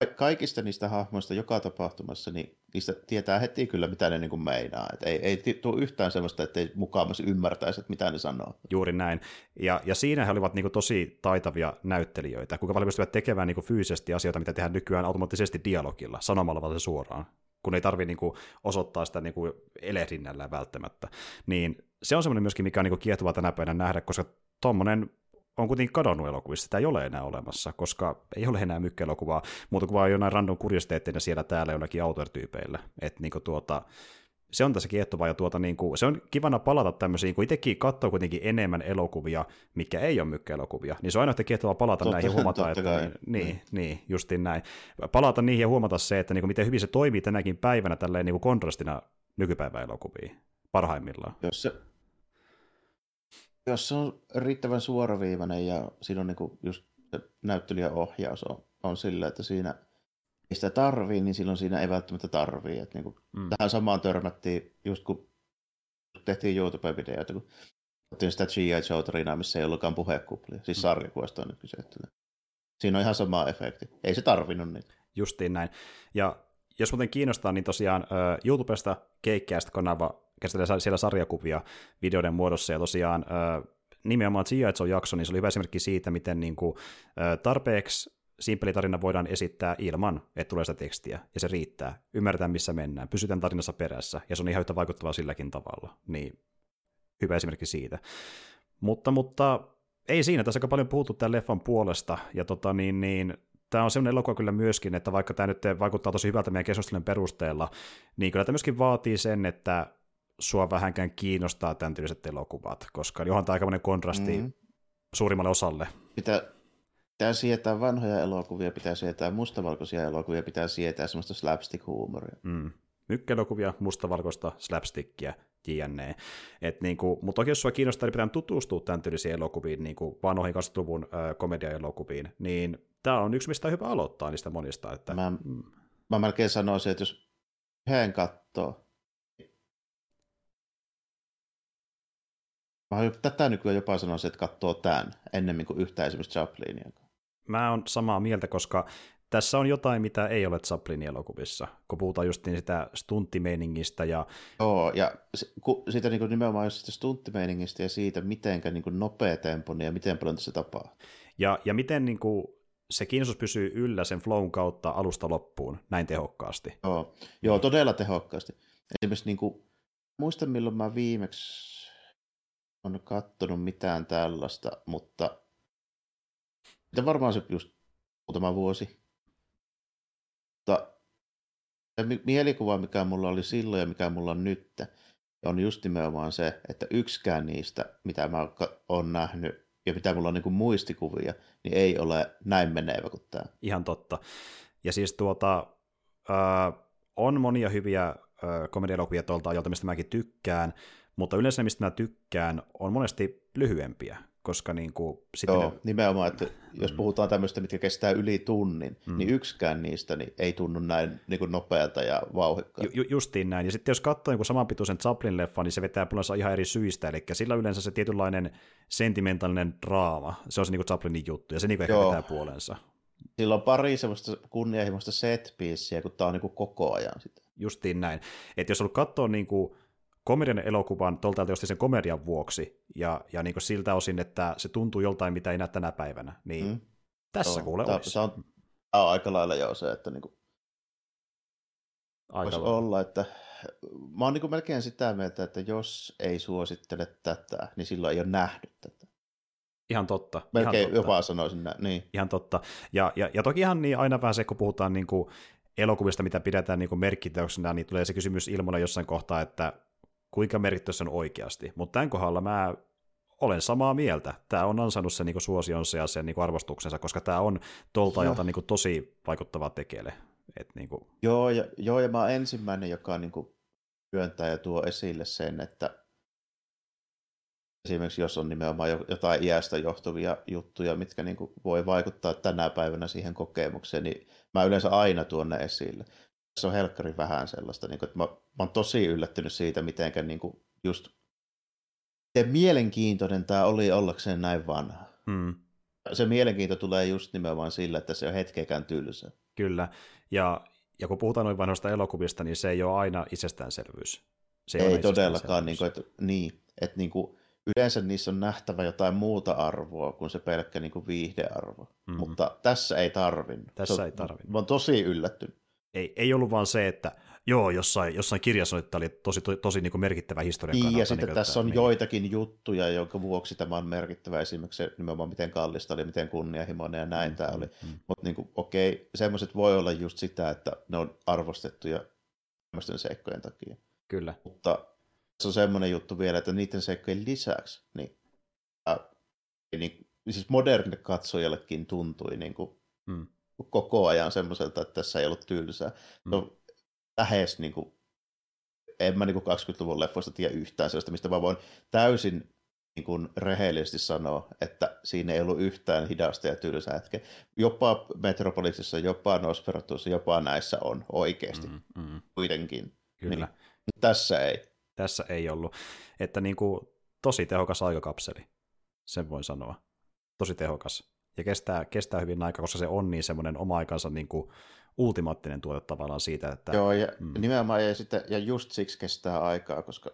Kaikista niistä hahmoista joka tapahtumassa, niin niistä tietää heti kyllä, mitä ne niin kuin meinaa. Et ei, ei tule yhtään sellaista, että ei mukaamassa ymmärtäisi, että mitä ne sanoo. Juuri näin. Ja, ja siinä he olivat niin kuin tosi taitavia näyttelijöitä. Kuinka paljon pystyvät tekemään niin kuin fyysisesti asioita, mitä tehdään nykyään automaattisesti dialogilla, sanomalla vaan se suoraan kun ei tarvitse niin osoittaa sitä niin kuin elehdinnällä välttämättä. Niin se on semmoinen myöskin, mikä on niin kiehtova tänä päivänä nähdä, koska tuommoinen on kuitenkin kadonnut elokuvissa, sitä ei ole enää olemassa, koska ei ole enää mykkäelokuvaa, muuta kuin vaan jonain random kuriositeettina siellä täällä jollakin autortyypeillä. Että niin tuota, se on tässä kiehtovaa ja tuota, niin kuin, se on kivana palata tämmöisiin, kun itsekin katsoo kuitenkin enemmän elokuvia, mikä ei ole mykkäelokuvia, niin se on aina yhtä kiehtovaa palata totta, näihin ja huomata, että niin, niin, niin, niin, justiin näin. Palata niihin ja huomata se, että niin kuin, miten hyvin se toimii tänäkin päivänä tälleen niin kuin kontrastina nykypäivän elokuviin parhaimmillaan. Jos se, jos se on riittävän suoraviivainen ja siinä on niin kuin just se näyttelijän ohjaus on, on sillä, että siinä ei sitä tarvii, niin silloin siinä ei välttämättä tarvii. Että niin kuin mm. Tähän samaan törmättiin just kun tehtiin YouTube-videoita, kun otettiin sitä G.I. Joe missä ei ollutkaan puhekuplia, siis mm. sarjakuvasta on nyt kyse. Siinä on ihan sama efekti. Ei se tarvinnut niitä. Justiin näin. Ja jos muuten kiinnostaa, niin tosiaan uh, YouTubesta Keikkäistä-kanava käsitellään siellä sarjakuvia videoiden muodossa, ja tosiaan nimenomaan G.I. jakso, niin se oli hyvä esimerkki siitä, miten niin kuin, tarpeeksi simppeli tarina voidaan esittää ilman, että tulee sitä tekstiä, ja se riittää. Ymmärretään, missä mennään, pysytään tarinassa perässä, ja se on ihan yhtä vaikuttavaa silläkin tavalla. Niin hyvä esimerkki siitä. Mutta, mutta ei siinä, tässä aika paljon puhuttu tämän leffan puolesta, ja tota, niin, niin, tämä on sellainen elokuva kyllä myöskin, että vaikka tämä nyt vaikuttaa tosi hyvältä meidän keskustelun perusteella, niin kyllä tämä myöskin vaatii sen, että sua vähänkään kiinnostaa tämän tyyliset elokuvat, koska johan tämä aika kontrasti mm. suurimmalle osalle. Pitää, pitää sietää vanhoja elokuvia, pitää sietää mustavalkoisia elokuvia, pitää sietää semmoista slapstick-huumoria. Mm. Mykkelokuvia, mustavalkoista slapstickia, jne. Et niinku, mutta toki jos sua kiinnostaa, niin pitää tutustua tämän tyylisiin elokuviin, niinku vanhoihin 20-luvun äh, komediaelokuviin, niin tämä on yksi, mistä on hyvä aloittaa niistä monista. Että... Mä, mm. mä melkein sanoisin, että jos yhden katsoo, Mä tätä nykyään jopa sanoisin, että katsoo tämän ennemmin kuin yhtä esimerkiksi Chaplinia. Mä oon samaa mieltä, koska tässä on jotain, mitä ei ole Chaplinin elokuvissa, kun puhutaan just niin sitä stunttimeiningistä. Ja... Joo, ja ku, siitä niin nimenomaan sitä stunttimeiningistä ja siitä, miten niin nopea tempo ja miten paljon se tapaa. Ja, ja miten niin kuin, se kiinnostus pysyy yllä sen flown kautta alusta loppuun näin tehokkaasti. Joo, Joo todella tehokkaasti. Esimerkiksi niin kuin, muistan milloin mä viimeksi on kattonut mitään tällaista, mutta mitä varmaan se just muutama vuosi. Mutta mielikuva, mikä mulla oli silloin ja mikä mulla on nyt, on just nimenomaan se, että yksikään niistä, mitä mä oon nähnyt ja mitä mulla on niin muistikuvia, niin ei ole näin menevä kuin tämä. Ihan totta. Ja siis tuota, äh, on monia hyviä äh, komedialokuvia tuolta ajalta, mistä mäkin tykkään, mutta yleensä mistä mä tykkään, on monesti lyhyempiä, koska niin kuin, sitten Joo, ne... nimenomaan, että jos mm. puhutaan tämmöistä, mitkä kestää yli tunnin, mm. niin yksikään niistä niin ei tunnu näin niin kuin nopealta ja vauhikkaan. Ju, justiin näin, ja sitten jos katsoo niin samanpituisen Chaplin-leffan, niin se vetää puolensa ihan eri syistä, eli sillä yleensä se tietynlainen sentimentaalinen draama, se on se niin kuin Chaplinin juttu, ja se niin kuin ehkä vetää puolensa. Sillä on pari semmoista kunnianhimoista set kun tämä on niin kuin koko ajan sitä. Justiin näin, että jos on katsoo niin kuin komedian elokuvan tuolta sen komedian vuoksi, ja, ja niin siltä osin, että se tuntuu joltain, mitä ei näe tänä päivänä, niin mm. tässä kuule tämä, olisi. Tämä on, tämä on aika lailla jo se, että niin kuin aika voisi olla, että mä oon niin melkein sitä mieltä, että jos ei suosittele tätä, niin silloin ei ole nähnyt tätä. Ihan totta. Melkein ihan totta. jopa sanoisin näin. Niin. Ihan totta. Ja, ja, ja toki ihan niin aina vähän se, kun puhutaan niin kuin elokuvista, mitä pidetään niin merkkiteoksena, niin tulee se kysymys ilmoilla jossain kohtaa, että kuinka merkittävä on oikeasti. Mutta tämän kohdalla mä olen samaa mieltä. Tämä on ansainnut sen niin suosionsa ja sen niin arvostuksensa, koska tämä on tuolta ajalta niin tosi vaikuttava tekele. Et niin kuin... joo, ja, joo, ja mä oon ensimmäinen, joka niin kuin työntää ja tuo esille sen, että esimerkiksi jos on nimenomaan jotain iästä johtuvia juttuja, mitkä niin kuin voi vaikuttaa tänä päivänä siihen kokemukseen, niin mä yleensä aina tuon ne esille se on helkkari vähän sellaista, niin kuin, että mä, mä oon tosi yllättynyt siitä, miten niin kuin, just miten mielenkiintoinen tämä oli ollakseen näin vanha. Hmm. se mielenkiinto tulee just nimenomaan sillä, että se on hetkeäkään tylsä. Kyllä, ja, ja kun puhutaan noin vanhoista elokuvista, niin se ei ole aina itsestäänselvyys. Se ei, ei todellakaan, niin kuin, että, niin, että niin kuin, yleensä niissä on nähtävä jotain muuta arvoa kuin se pelkkä niin kuin viihdearvo. Mm-hmm. Mutta tässä ei tarvinnut. Tässä se, ei tarvinnut. Mä oon tosi yllättynyt. Ei, ei ollut vaan se, että joo, jossain, jossain kirjassa että oli tosi, tosi, tosi niin kuin merkittävä historian niin, kannalta. Ja sitten niin, tässä on niin. joitakin juttuja, jonka vuoksi tämä on merkittävä. Esimerkiksi nimenomaan miten kallista oli, miten kunnianhimoinen ja näin mm, tämä oli. Mm, mm. Mutta niin kuin, okei, semmoiset voi olla just sitä, että ne on arvostettuja tämmöisten seikkojen takia. Kyllä. Mutta se on semmoinen juttu vielä, että niiden seikkojen lisäksi, niin, äh, niin siis modernille katsojallekin tuntui niin kuin, mm. Koko ajan semmoiselta, että tässä ei ollut tylsää. Mm. No, lähes niin kuin, en mä niin kuin 20-luvun leffoista tiedä yhtään sellaista, mistä mä voin täysin niin kuin rehellisesti sanoa, että siinä ei ollut yhtään hidasta ja tylsää hetkeä. Jopa Metropolisissa, jopa Nosferatussa, jopa näissä on oikeasti. Mm, mm. Kuitenkin. Kyllä. Niin, tässä ei. Tässä ei ollut. Että niin kuin, tosi tehokas aikakapseli, sen voin sanoa. Tosi tehokas. Ja kestää, kestää hyvin aikaa, koska se on niin semmoinen oma aikansa niin kuin, ultimaattinen tuote tavallaan siitä, että... Joo, ja mm. nimenomaan, ja, sitten, ja just siksi kestää aikaa, koska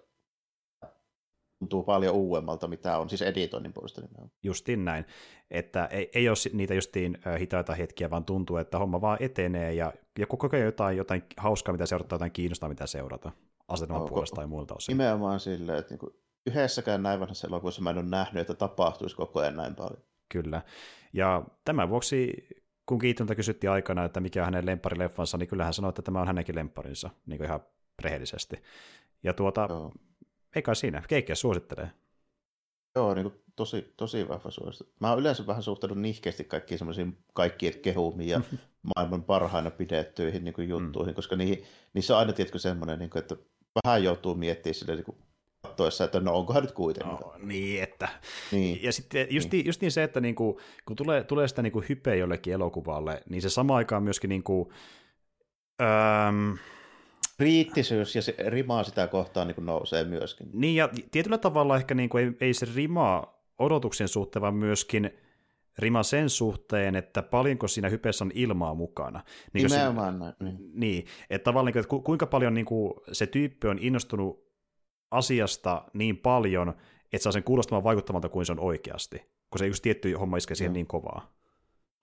tuntuu paljon uudemmalta, mitä on siis editoinnin puolesta nimenomaan. Justiin näin, että ei, ei ole niitä justiin hitaita hetkiä, vaan tuntuu, että homma vaan etenee, ja, ja koko ajan jotain, jotain hauskaa, mitä seurata, jotain kiinnostaa, mitä seurata asetelman no, puolesta tai muilta osin. Nimenomaan silleen, että niinku yhdessäkään näin vanhassa elokuvassa mä en ole nähnyt, että tapahtuisi koko ajan näin paljon. Kyllä. Ja tämän vuoksi kun Kiitonta kysyttiin aikana, että mikä on hänen lempparileffansa, niin kyllä hän sanoi, että tämä on hänenkin lempparinsa, niin kuin ihan rehellisesti. Ja tuota, Joo. ei kai siinä, keikkiä suosittelee. Joo, niin kuin tosi, tosi vahva suositus. Mä oon yleensä vähän suhtaudun nihkeästi kaikkiin semmoisiin kaikkien kehumiin ja maailman parhaina pidettyihin niin kuin juttuihin, mm. koska niihin, niissä on aina tietkö semmoinen, niin kuin, että vähän joutuu miettimään sille niin kuin katsoessa, että no onkohan nyt kuitenkin. No, niin, että. Niin. Ja sitten just niin. just niin se, että niinku, kun tulee, tulee sitä niinku hypeä jollekin elokuvalle, niin se sama aikaan myöskin niinku, öm, kriittisyys ja se rimaa sitä kohtaan niin nousee myöskin. Niin, ja tietyllä tavalla ehkä niin kuin ei, ei se rimaa odotuksen suhteen, vaan myöskin rima sen suhteen, että paljonko siinä hypeessä on ilmaa mukana. Niin Nimenomaan näin. Niin. niin, että tavallaan, että kuinka paljon niin kuin se tyyppi on innostunut asiasta niin paljon, että saa sen kuulostamaan vaikuttavalta kuin se on oikeasti, kun se yksi tietty homma iskee siihen no. niin kovaa.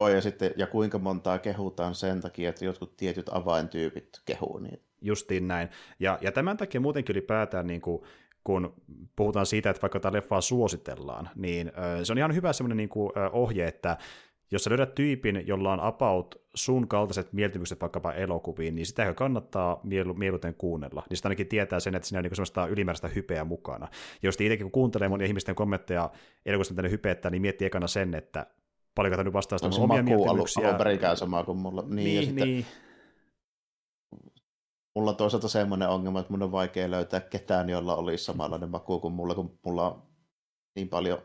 Oi, ja, sitten, ja kuinka montaa kehutaan sen takia, että jotkut tietyt avaintyypit kehuu niitä. Justiin näin. Ja, ja tämän takia muutenkin ylipäätään, niin kuin, kun puhutaan siitä, että vaikka tämä leffaa suositellaan, niin se on ihan hyvä semmoinen niin kuin, ohje, että jos sä löydät tyypin, jolla on about sun kaltaiset mieltymykset vaikkapa elokuviin, niin sitä kannattaa mielu, mieluiten kuunnella. Niin sitä ainakin tietää sen, että siinä on niin semmoista ylimääräistä hypeä mukana. Ja jos itsekin kun kuuntelee monia ihmisten kommentteja elokuvista, mitä ne hypeettä, niin miettii ekana sen, että paljonko nyt vastaa sitä omia mieltymyksiä. Alun perikään sama kuin mulla. Niin, niin, ja sitten, niin. Mulla on toisaalta semmoinen ongelma, että mun on vaikea löytää ketään, jolla olisi samanlainen maku kuin mulla, kun mulla on niin paljon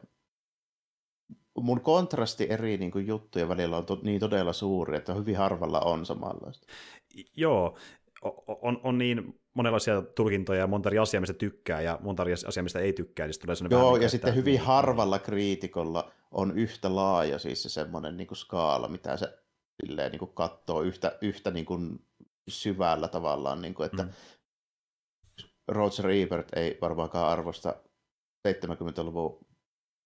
mun kontrasti eri niin kuin, juttujen välillä on to, niin todella suuri, että hyvin harvalla on samanlaista. Joo, on, on niin monenlaisia tulkintoja ja monta eri asiaa, mistä tykkää ja monta eri asiaa, mistä ei tykkää. Niin tulee Joo, vähän, ja sitten että... hyvin harvalla kriitikolla on yhtä laaja siis se semmoinen niin kuin skaala, mitä se silleen, niin kuin katsoo yhtä, yhtä niin kuin syvällä tavallaan, niin kuin, että mm. Roger Ebert ei varmaankaan arvosta 70-luvun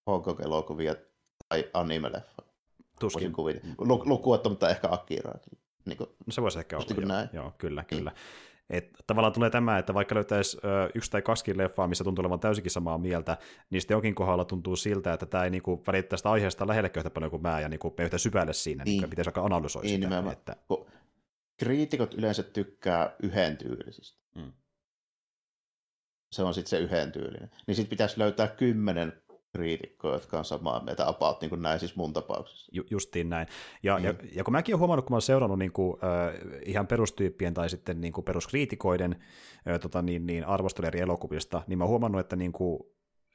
Hong Kong-elokuvia tai anime-leffa. Tuskin. Lukuottamatta ehkä Akira. Niin kuin, no se voisi ehkä olla, joo, näin. joo, kyllä, kyllä. Et tavallaan tulee tämä, että vaikka löytäisi ö, yksi tai kaksi leffaa, missä tuntuu olevan täysinkin samaa mieltä, niin sitten jonkin kohdalla tuntuu siltä, että tämä ei niinku välittää sitä aiheesta lähellekään yhtä paljon kuin mä, ja niinku me yhtä syvälle siinä, niin, niin pitäisi aika analysoida niin, sitä. Nimenomaan. Että... Kriitikot yleensä tykkää yhden tyylisistä. Mm. Se on sitten se yhden tyylinen. Niin sitten pitäisi löytää kymmenen kriitikkoja, jotka on samaa mieltä about, niin kuin näin siis mun tapauksessa. Ju, justiin näin. Ja, mm. ja, ja kun mäkin olen huomannut, kun mä olen seurannut niin kuin, äh, ihan perustyyppien tai sitten niin kuin peruskriitikoiden äh, tota, niin, niin arvostelu eri elokuvista, niin mä oon huomannut, että niin kuin,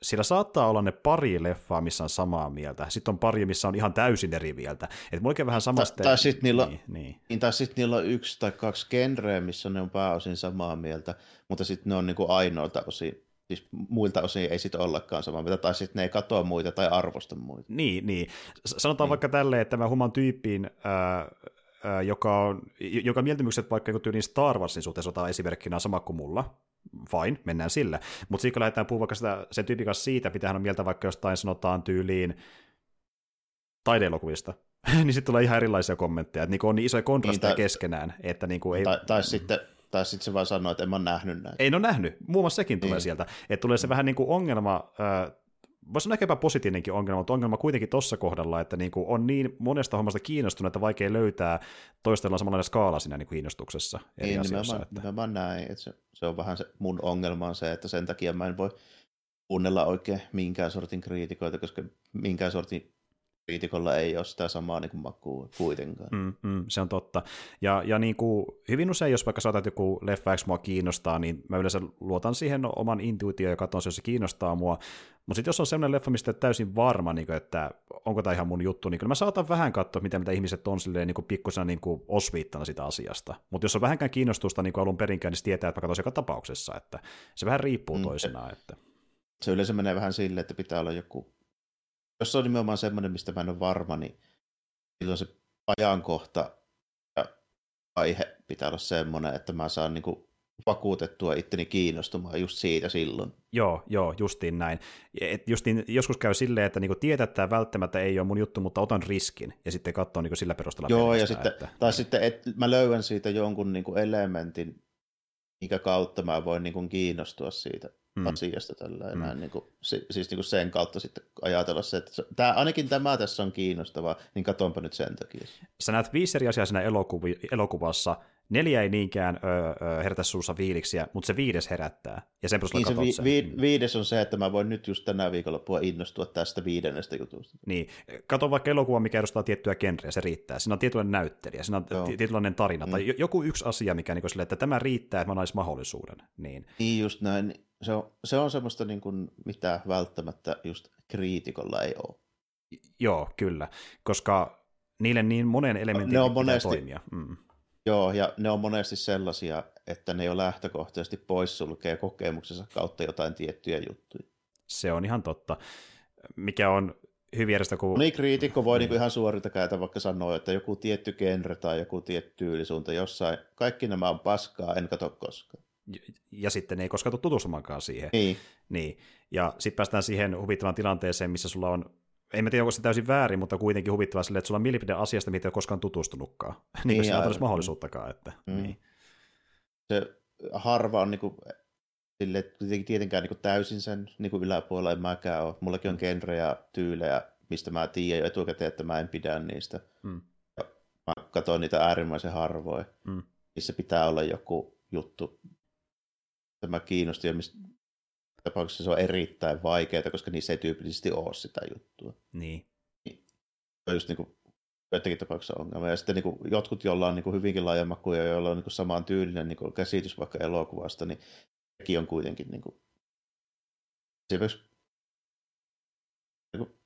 sillä saattaa olla ne pari leffaa, missä on samaa mieltä. Sitten on pari, missä on ihan täysin eri mieltä. Että oikein vähän samasta... Tai, tai sitten niillä, niin, niin. niin, tai sit niillä on yksi tai kaksi genreä, missä ne on pääosin samaa mieltä, mutta sitten ne on niin kuin ainoilta osin siis muilta osin ei sitten ollakaan samaa mieltä, tai sitten ne ei katoa muita tai arvosta muita. Niin, niin. Sanotaan niin. vaikka tälleen, että mä human tyyppiin, ää, ää, joka, on, joka mieltymykset vaikka joku tyyliin Star Warsin suhteessa otetaan esimerkkinä sama kuin mulla, fine, mennään sillä. Mutta sitten kun lähdetään puhumaan vaikka sitä, sen tyypin kanssa siitä, pitää hän on mieltä vaikka jostain sanotaan tyyliin taideelokuvista, niin sitten tulee ihan erilaisia kommentteja, että niinku on niin isoja kontrasteja niin, tai, keskenään, että niinku ei... Tai, tai sitten tai sitten se vaan sanoo, että en mä ole nähnyt näin. Ei ole nähnyt. Muun muassa sekin tulee niin. sieltä. Että tulee se vähän niin kuin ongelma, äh, voisi sanoa ehkä positiivinenkin ongelma, mutta ongelma kuitenkin tuossa kohdalla, että niin kuin on niin monesta hommasta kiinnostunut, että vaikea löytää toistellaan samanlainen skaala siinä niin kuin kiinnostuksessa eri niin, asioissa. Nimenomaan, että... nimenomaan näin. Että se, se, on vähän se mun ongelma on se, että sen takia mä en voi kuunnella oikein minkään sortin kriitikoita, koska minkään sortin kriitikolla ei ole sitä samaa niin kuin makua kuitenkaan. Mm, mm, se on totta. Ja, ja niin kuin, hyvin usein, jos vaikka saatat joku leffa X mua kiinnostaa, niin mä yleensä luotan siihen oman intuitioon ja katson, jos se kiinnostaa mua. Mutta sitten jos on sellainen leffa, mistä täysin varma, niin kuin, että onko tämä ihan mun juttu, niin kyllä mä saatan vähän katsoa, mitä, mitä ihmiset on silleen niin kuin pikkusena niin kuin osviittana sitä asiasta. Mutta jos on vähänkään kiinnostusta niin kuin alun perinkään, niin tietää, että mä katson joka tapauksessa. Että se vähän riippuu mm, toisenaan. Että... Se yleensä menee vähän silleen, että pitää olla joku jos se on nimenomaan semmoinen, mistä mä en ole varma, niin silloin se ajankohta ja aihe pitää olla semmoinen, että mä saan niinku vakuutettua itteni kiinnostumaan just siitä silloin. Joo, joo, justiin näin. Et justiin, joskus käy silleen, että niinku tietää, että tämä välttämättä ei ole mun juttu, mutta otan riskin ja sitten katson niinku sillä perusteella. Joo, ja sitten, että... tai sitten et, mä löydän siitä jonkun niinku elementin, minkä kautta mä voin niinku kiinnostua siitä mm. asiasta tällä enää, mm. niin kuin, siis niin kuin sen kautta sitten ajatella se, että tämä, ainakin tämä tässä on kiinnostavaa, niin katsonpa nyt sen takia. Sä näet viisi eri asiaa siinä elokuvi, elokuvassa, neljä ei niinkään öö, herätä suussa fiiliksiä, mutta se viides herättää, ja sen niin se vi- sen. Vi- viides on se, että mä voin nyt just tänä viikonloppua innostua tästä viidennestä jutusta. Niin, kato vaikka elokuva, mikä edustaa tiettyä genreä, se riittää. Siinä on tietynlainen näyttelijä, siinä on Joo. tietynlainen tarina, mm. tai joku yksi asia, mikä niin sille, että tämä riittää, että mä nais mahdollisuuden. Niin. niin just näin se on, se on semmoista, niin kuin, mitä välttämättä just kriitikolla ei ole. Joo, kyllä, koska niille niin monen elementin ne on monesti, toimia. Mm. Joo, ja ne on monesti sellaisia, että ne jo lähtökohtaisesti poissulkee kokemuksensa kautta jotain tiettyjä juttuja. Se on ihan totta. Mikä on hyvin järjestä, kun... Niin, kriitikko voi niin. Niin ihan suorilta käytä vaikka sanoa, että joku tietty genre tai joku tietty tyylisuunta jossain, kaikki nämä on paskaa, en katso koskaan ja sitten ei koskaan tule tutustumaankaan siihen. Niin. niin. Ja sitten päästään siihen huvittavaan tilanteeseen, missä sulla on, en mä tiedä onko se täysin väärin, mutta kuitenkin huvittavaa sille, että sulla on mielipide asiasta, mitä ei ole koskaan tutustunutkaan. niin, niin kuin olisi mahdollisuuttakaan. Että, mm. niin. Se harva on niinku, sille, tietenkään niinku täysin sen niinku yläpuolella en mäkään ole. Mullakin on genrejä, tyylejä, mistä mä tiedän jo etukäteen, että mä en pidä niistä. Mm. Ja mä katson niitä äärimmäisen harvoin. Mm. Missä pitää olla joku juttu, tämä kiinnosti ja mistä tapauksessa se on erittäin vaikeaa, koska niissä ei tyypillisesti ole sitä juttua. Niin. niin on just niin kuin joidenkin tapauksessa ongelma. Ja sitten niin kuin, jotkut, joilla on niin kuin hyvinkin laaja maku ja joilla on niin kuin samaan tyylinen niin kuin käsitys vaikka elokuvasta, niin sekin on kuitenkin niin kuin, se myös niin kuin,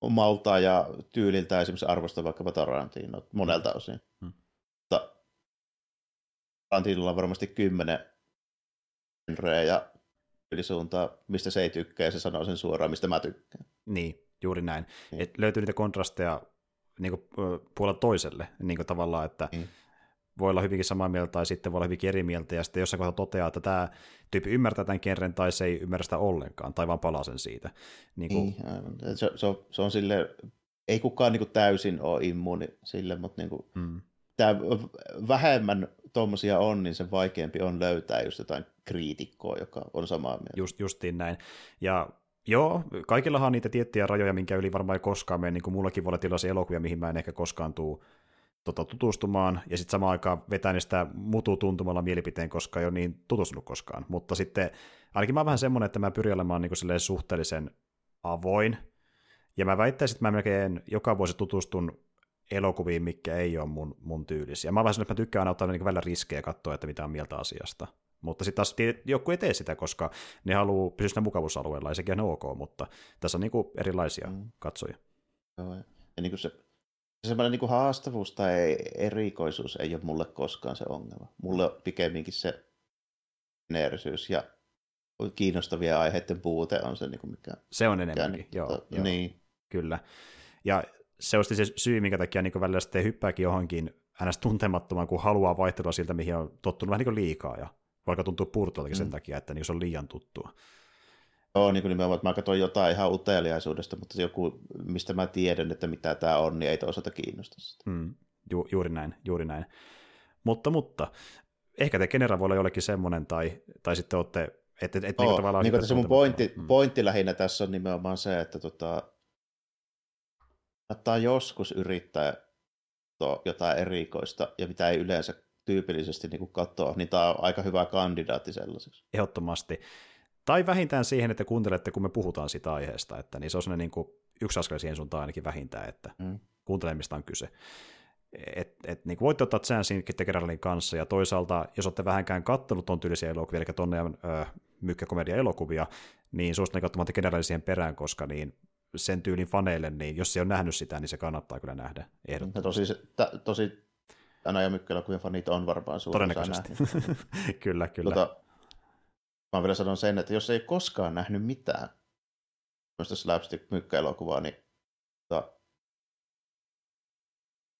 omalta ja tyyliltä esimerkiksi arvostaa vaikkapa Tarantino monelta osin. Hmm. Mutta Tarantinolla on varmasti kymmenen genreä ja ylisuuntaa, mistä se ei tykkää, ja se sanoo sen suoraan, mistä mä tykkään. Niin, juuri näin. Niin. Et löytyy niitä kontrasteja niin kuin, puolella toiselle niin kuin tavallaan, että niin. voi olla hyvinkin samaa mieltä tai sitten voi olla hyvinkin eri mieltä, ja sitten jossain kohtaa toteaa, että tämä tyyppi ymmärtää tämän genren tai se ei ymmärrä sitä ollenkaan, tai vaan palaa sen siitä. Niin, kuin... niin aivan. Se, se, on, se on sille, ei kukaan niin kuin täysin ole immuuni sille, mutta niin kuin, mm. Tämä vähemmän tuommoisia on, niin sen vaikeampi on löytää just jotain kriitikkoa, joka on samaa mieltä. Just, justiin näin. Ja joo, kaikillahan on niitä tiettyjä rajoja, minkä yli varmaan ei koskaan mene, niin kuin mullakin voi olla tilaisia elokuvia, mihin mä en ehkä koskaan tuu tota, tutustumaan, ja sitten samaan aikaan vetää sitä mutu tuntumalla mielipiteen, koska ei ole niin tutustunut koskaan. Mutta sitten ainakin mä oon vähän semmoinen, että mä pyrin olemaan niin suhteellisen avoin, ja mä väittäisin, että mä melkein joka vuosi tutustun elokuviin, mikä ei ole mun, mun tyylisiä. Mä vähän että mä tykkään aina ottaa niin välillä riskejä katsoa, että mitä on mieltä asiasta. Mutta sitten taas joku ei tee sitä, koska ne haluaa pysyä siinä mukavuusalueella, ja sekin on ok, mutta tässä on niin kuin erilaisia mm. katsoja. Joo, ja niin kuin se, semmoinen niin kuin haastavuus tai erikoisuus ei ole mulle koskaan se ongelma. Mulle on pikemminkin se geneerisyys ja kiinnostavia aiheiden puute on se, niin kuin mikä... Se on enemmänkin, mikä, joo, to, joo. Niin. Kyllä. Ja se on se syy, minkä takia niin välillä sitten hyppääkin johonkin ns. tuntemattomaan, kun haluaa vaihtelua siltä, mihin on tottunut vähän niin liikaa, ja vaikka tuntuu puurtuoltakin mm. sen takia, että niin se on liian tuttua. Joo, niin kuin nimenomaan, että mä katsoin jotain ihan uteliaisuudesta, mutta joku, mistä mä tiedän, että mitä tämä on, niin ei toisaalta kiinnosta sitä. Mm, ju, juuri näin, juuri näin. Mutta, mutta, ehkä te Genera voi olla jollekin semmoinen, tai, tai sitten olette, että et, et, oh, tavallaan... Niin kuin se mun pointti, mm. pointti lähinnä tässä on nimenomaan se, että tota, kannattaa joskus yrittää jotain erikoista, ja mitä ei yleensä tyypillisesti niin katsoa, niin tämä on aika hyvä kandidaatti sellaiseksi. Ehdottomasti. Tai vähintään siihen, että kuuntelette, kun me puhutaan siitä aiheesta, että niin se on niin kuin yksi askel siihen suuntaan ainakin vähintään, että mm. kuuntelemista on kyse. Et, et, niin voitte ottaa chanssin Kittekeralin kanssa, ja toisaalta, jos olette vähänkään kattonut ton tyylisiä elokuvia, eli tonne mykkäkomedia-elokuvia, niin suosittelen katsomaan Generalin siihen perään, koska niin sen tyylin faneille, niin jos se on nähnyt sitä, niin se kannattaa kyllä nähdä ehdottomasti. tosi, tosi Anna ja mykkäelokuvien fanit on varmaan suurin Todennäköisesti. kyllä, kyllä. Tota, mä vielä sanon sen, että jos ei koskaan nähnyt mitään tämmöistä slapstick-mykkäelokuvaa, niin tota,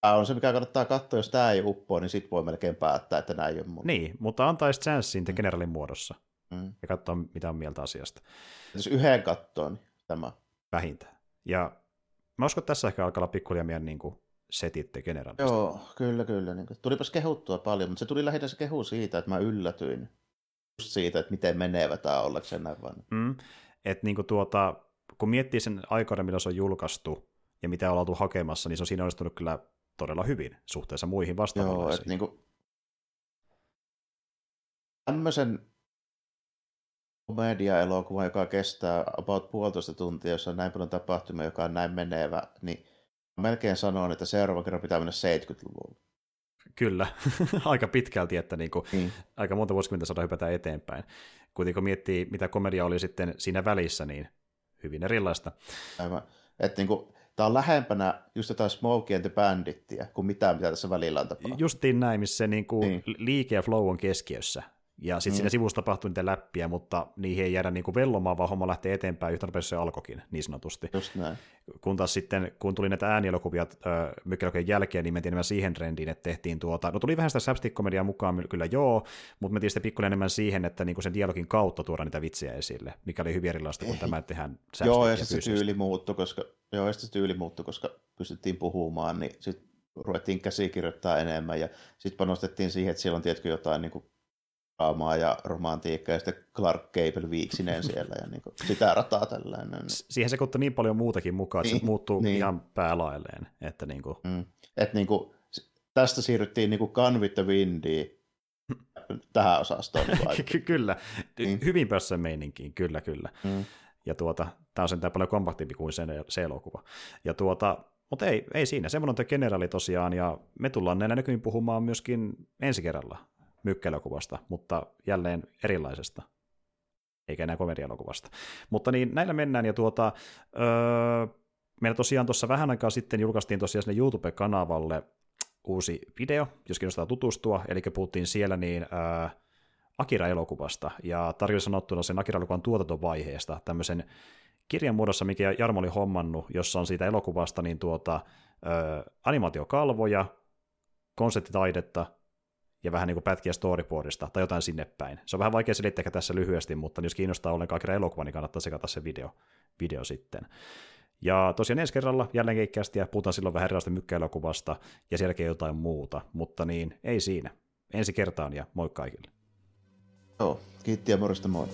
tämä on se, mikä kannattaa katsoa, jos tämä ei uppoa, niin sit voi melkein päättää, että näin on mun. Niin, mutta antaisi chanssin mm. generalin muodossa mm. ja katsoa, mitä on mieltä asiasta. Jos yhden kattoon, niin tämä. Vähintään. Ja mä uskon, että tässä ehkä alkaa olla pikkulia meidän niin kuin, setit generalista. Joo, kyllä, kyllä. Niin kuin. Tulipas kehuttua paljon, mutta se tuli lähinnä se kehu siitä, että mä yllätyin just siitä, että miten menevä tämä ollakseen näin vaan. Mm. Et niin kuin tuota, kun miettii sen aikainen, milloin se on julkaistu ja mitä on oltu hakemassa, niin se on siinä onnistunut kyllä todella hyvin suhteessa muihin vastaaviin. Joo, että niin kuin... tämmöisen komedia-elokuva, joka kestää about puolitoista tuntia, jossa on näin paljon tapahtumia, joka on näin menevä, niin melkein sanon, että seuraava kerran pitää mennä 70-luvulle. Kyllä, aika pitkälti, että niin kuin, niin. aika monta vuosikymmentä saada hypätä eteenpäin. Kuitenkin kun miettii, mitä komedia oli sitten siinä välissä, niin hyvin erilaista. Aivan. Että niin kuin, tämä on lähempänä just jotain Smokey and the Bandittia kuin mitään, mitä tässä välillä on tapahtunut. Justiin näin, missä se niin kuin niin. liike ja flow on keskiössä. Ja sitten mm. siinä sivussa tapahtuu niitä läppiä, mutta niihin ei jäädä niinku vellomaan, vaan homma lähtee eteenpäin yhtä nopeasti se alkokin, niin sanotusti. Just näin. Kun taas sitten, kun tuli näitä äänielokuvia äh, jälkeen, niin mentiin enemmän siihen trendiin, että tehtiin tuota, no tuli vähän sitä slapstick mukaan, kyllä joo, mutta mentiin sitten pikkuinen enemmän siihen, että niinku sen dialogin kautta tuoda niitä vitsejä esille, mikä oli hyvin erilaista kuin tämä, tehdään Joo, ja sitten se tyyli muuttui, koska, joo, ja se tyyli muuttui, koska pystyttiin puhumaan, niin sitten ruvettiin käsikirjoittaa enemmän, ja sitten panostettiin siihen, että siellä on tietkö jotain niin kuin draamaa ja romantiikkaa ja sitten Clark Gable viiksineen siellä ja niin kuin, sitä rataa tällainen. Siihen sekoittaa niin paljon muutakin mukaan, että niin, se muuttuu niin. ihan päälailleen. Että niin kuin... mm. Et niin kuin, tästä siirryttiin niin kuin Gun with the Windy tähän osastoon. Niin kyllä, niin. hyvin pössön meininkiin, kyllä kyllä. Mm. Ja tuota, tämä on sentään paljon kompaktimpi kuin se, se elokuva. Ja tuota, mutta ei, ei siinä, semmoinen on Generali tosiaan, ja me tullaan näillä näkymin puhumaan myöskin ensi kerralla mykkäelokuvasta, mutta jälleen erilaisesta, eikä enää komedialokuvasta. Mutta niin, näillä mennään, ja tuota, öö, meillä tosiaan tuossa vähän aikaa sitten julkaistiin tosiaan sinne YouTube-kanavalle uusi video, jos kiinnostaa tutustua, eli puhuttiin siellä niin öö, Akira-elokuvasta, ja tarkemmin sanottuna sen Akira-elokuvan tuotantovaiheesta, tämmöisen kirjan muodossa, mikä Jarmo oli hommannut, jossa on siitä elokuvasta niin tuota, öö, animaatiokalvoja, konseptitaidetta, ja vähän niin kuin pätkiä storyboardista tai jotain sinne päin. Se on vähän vaikea selittää tässä lyhyesti, mutta jos kiinnostaa ollenkaan Akira elokuva, niin kannattaa sekata se video, video sitten. Ja tosiaan ensi kerralla jälleen keikkästi ja puhutaan silloin vähän erilaista mykkäelokuvasta ja sen jälkeen jotain muuta, mutta niin ei siinä. Ensi kertaan ja moi kaikille. Joo, kiitti ja morjesta moi.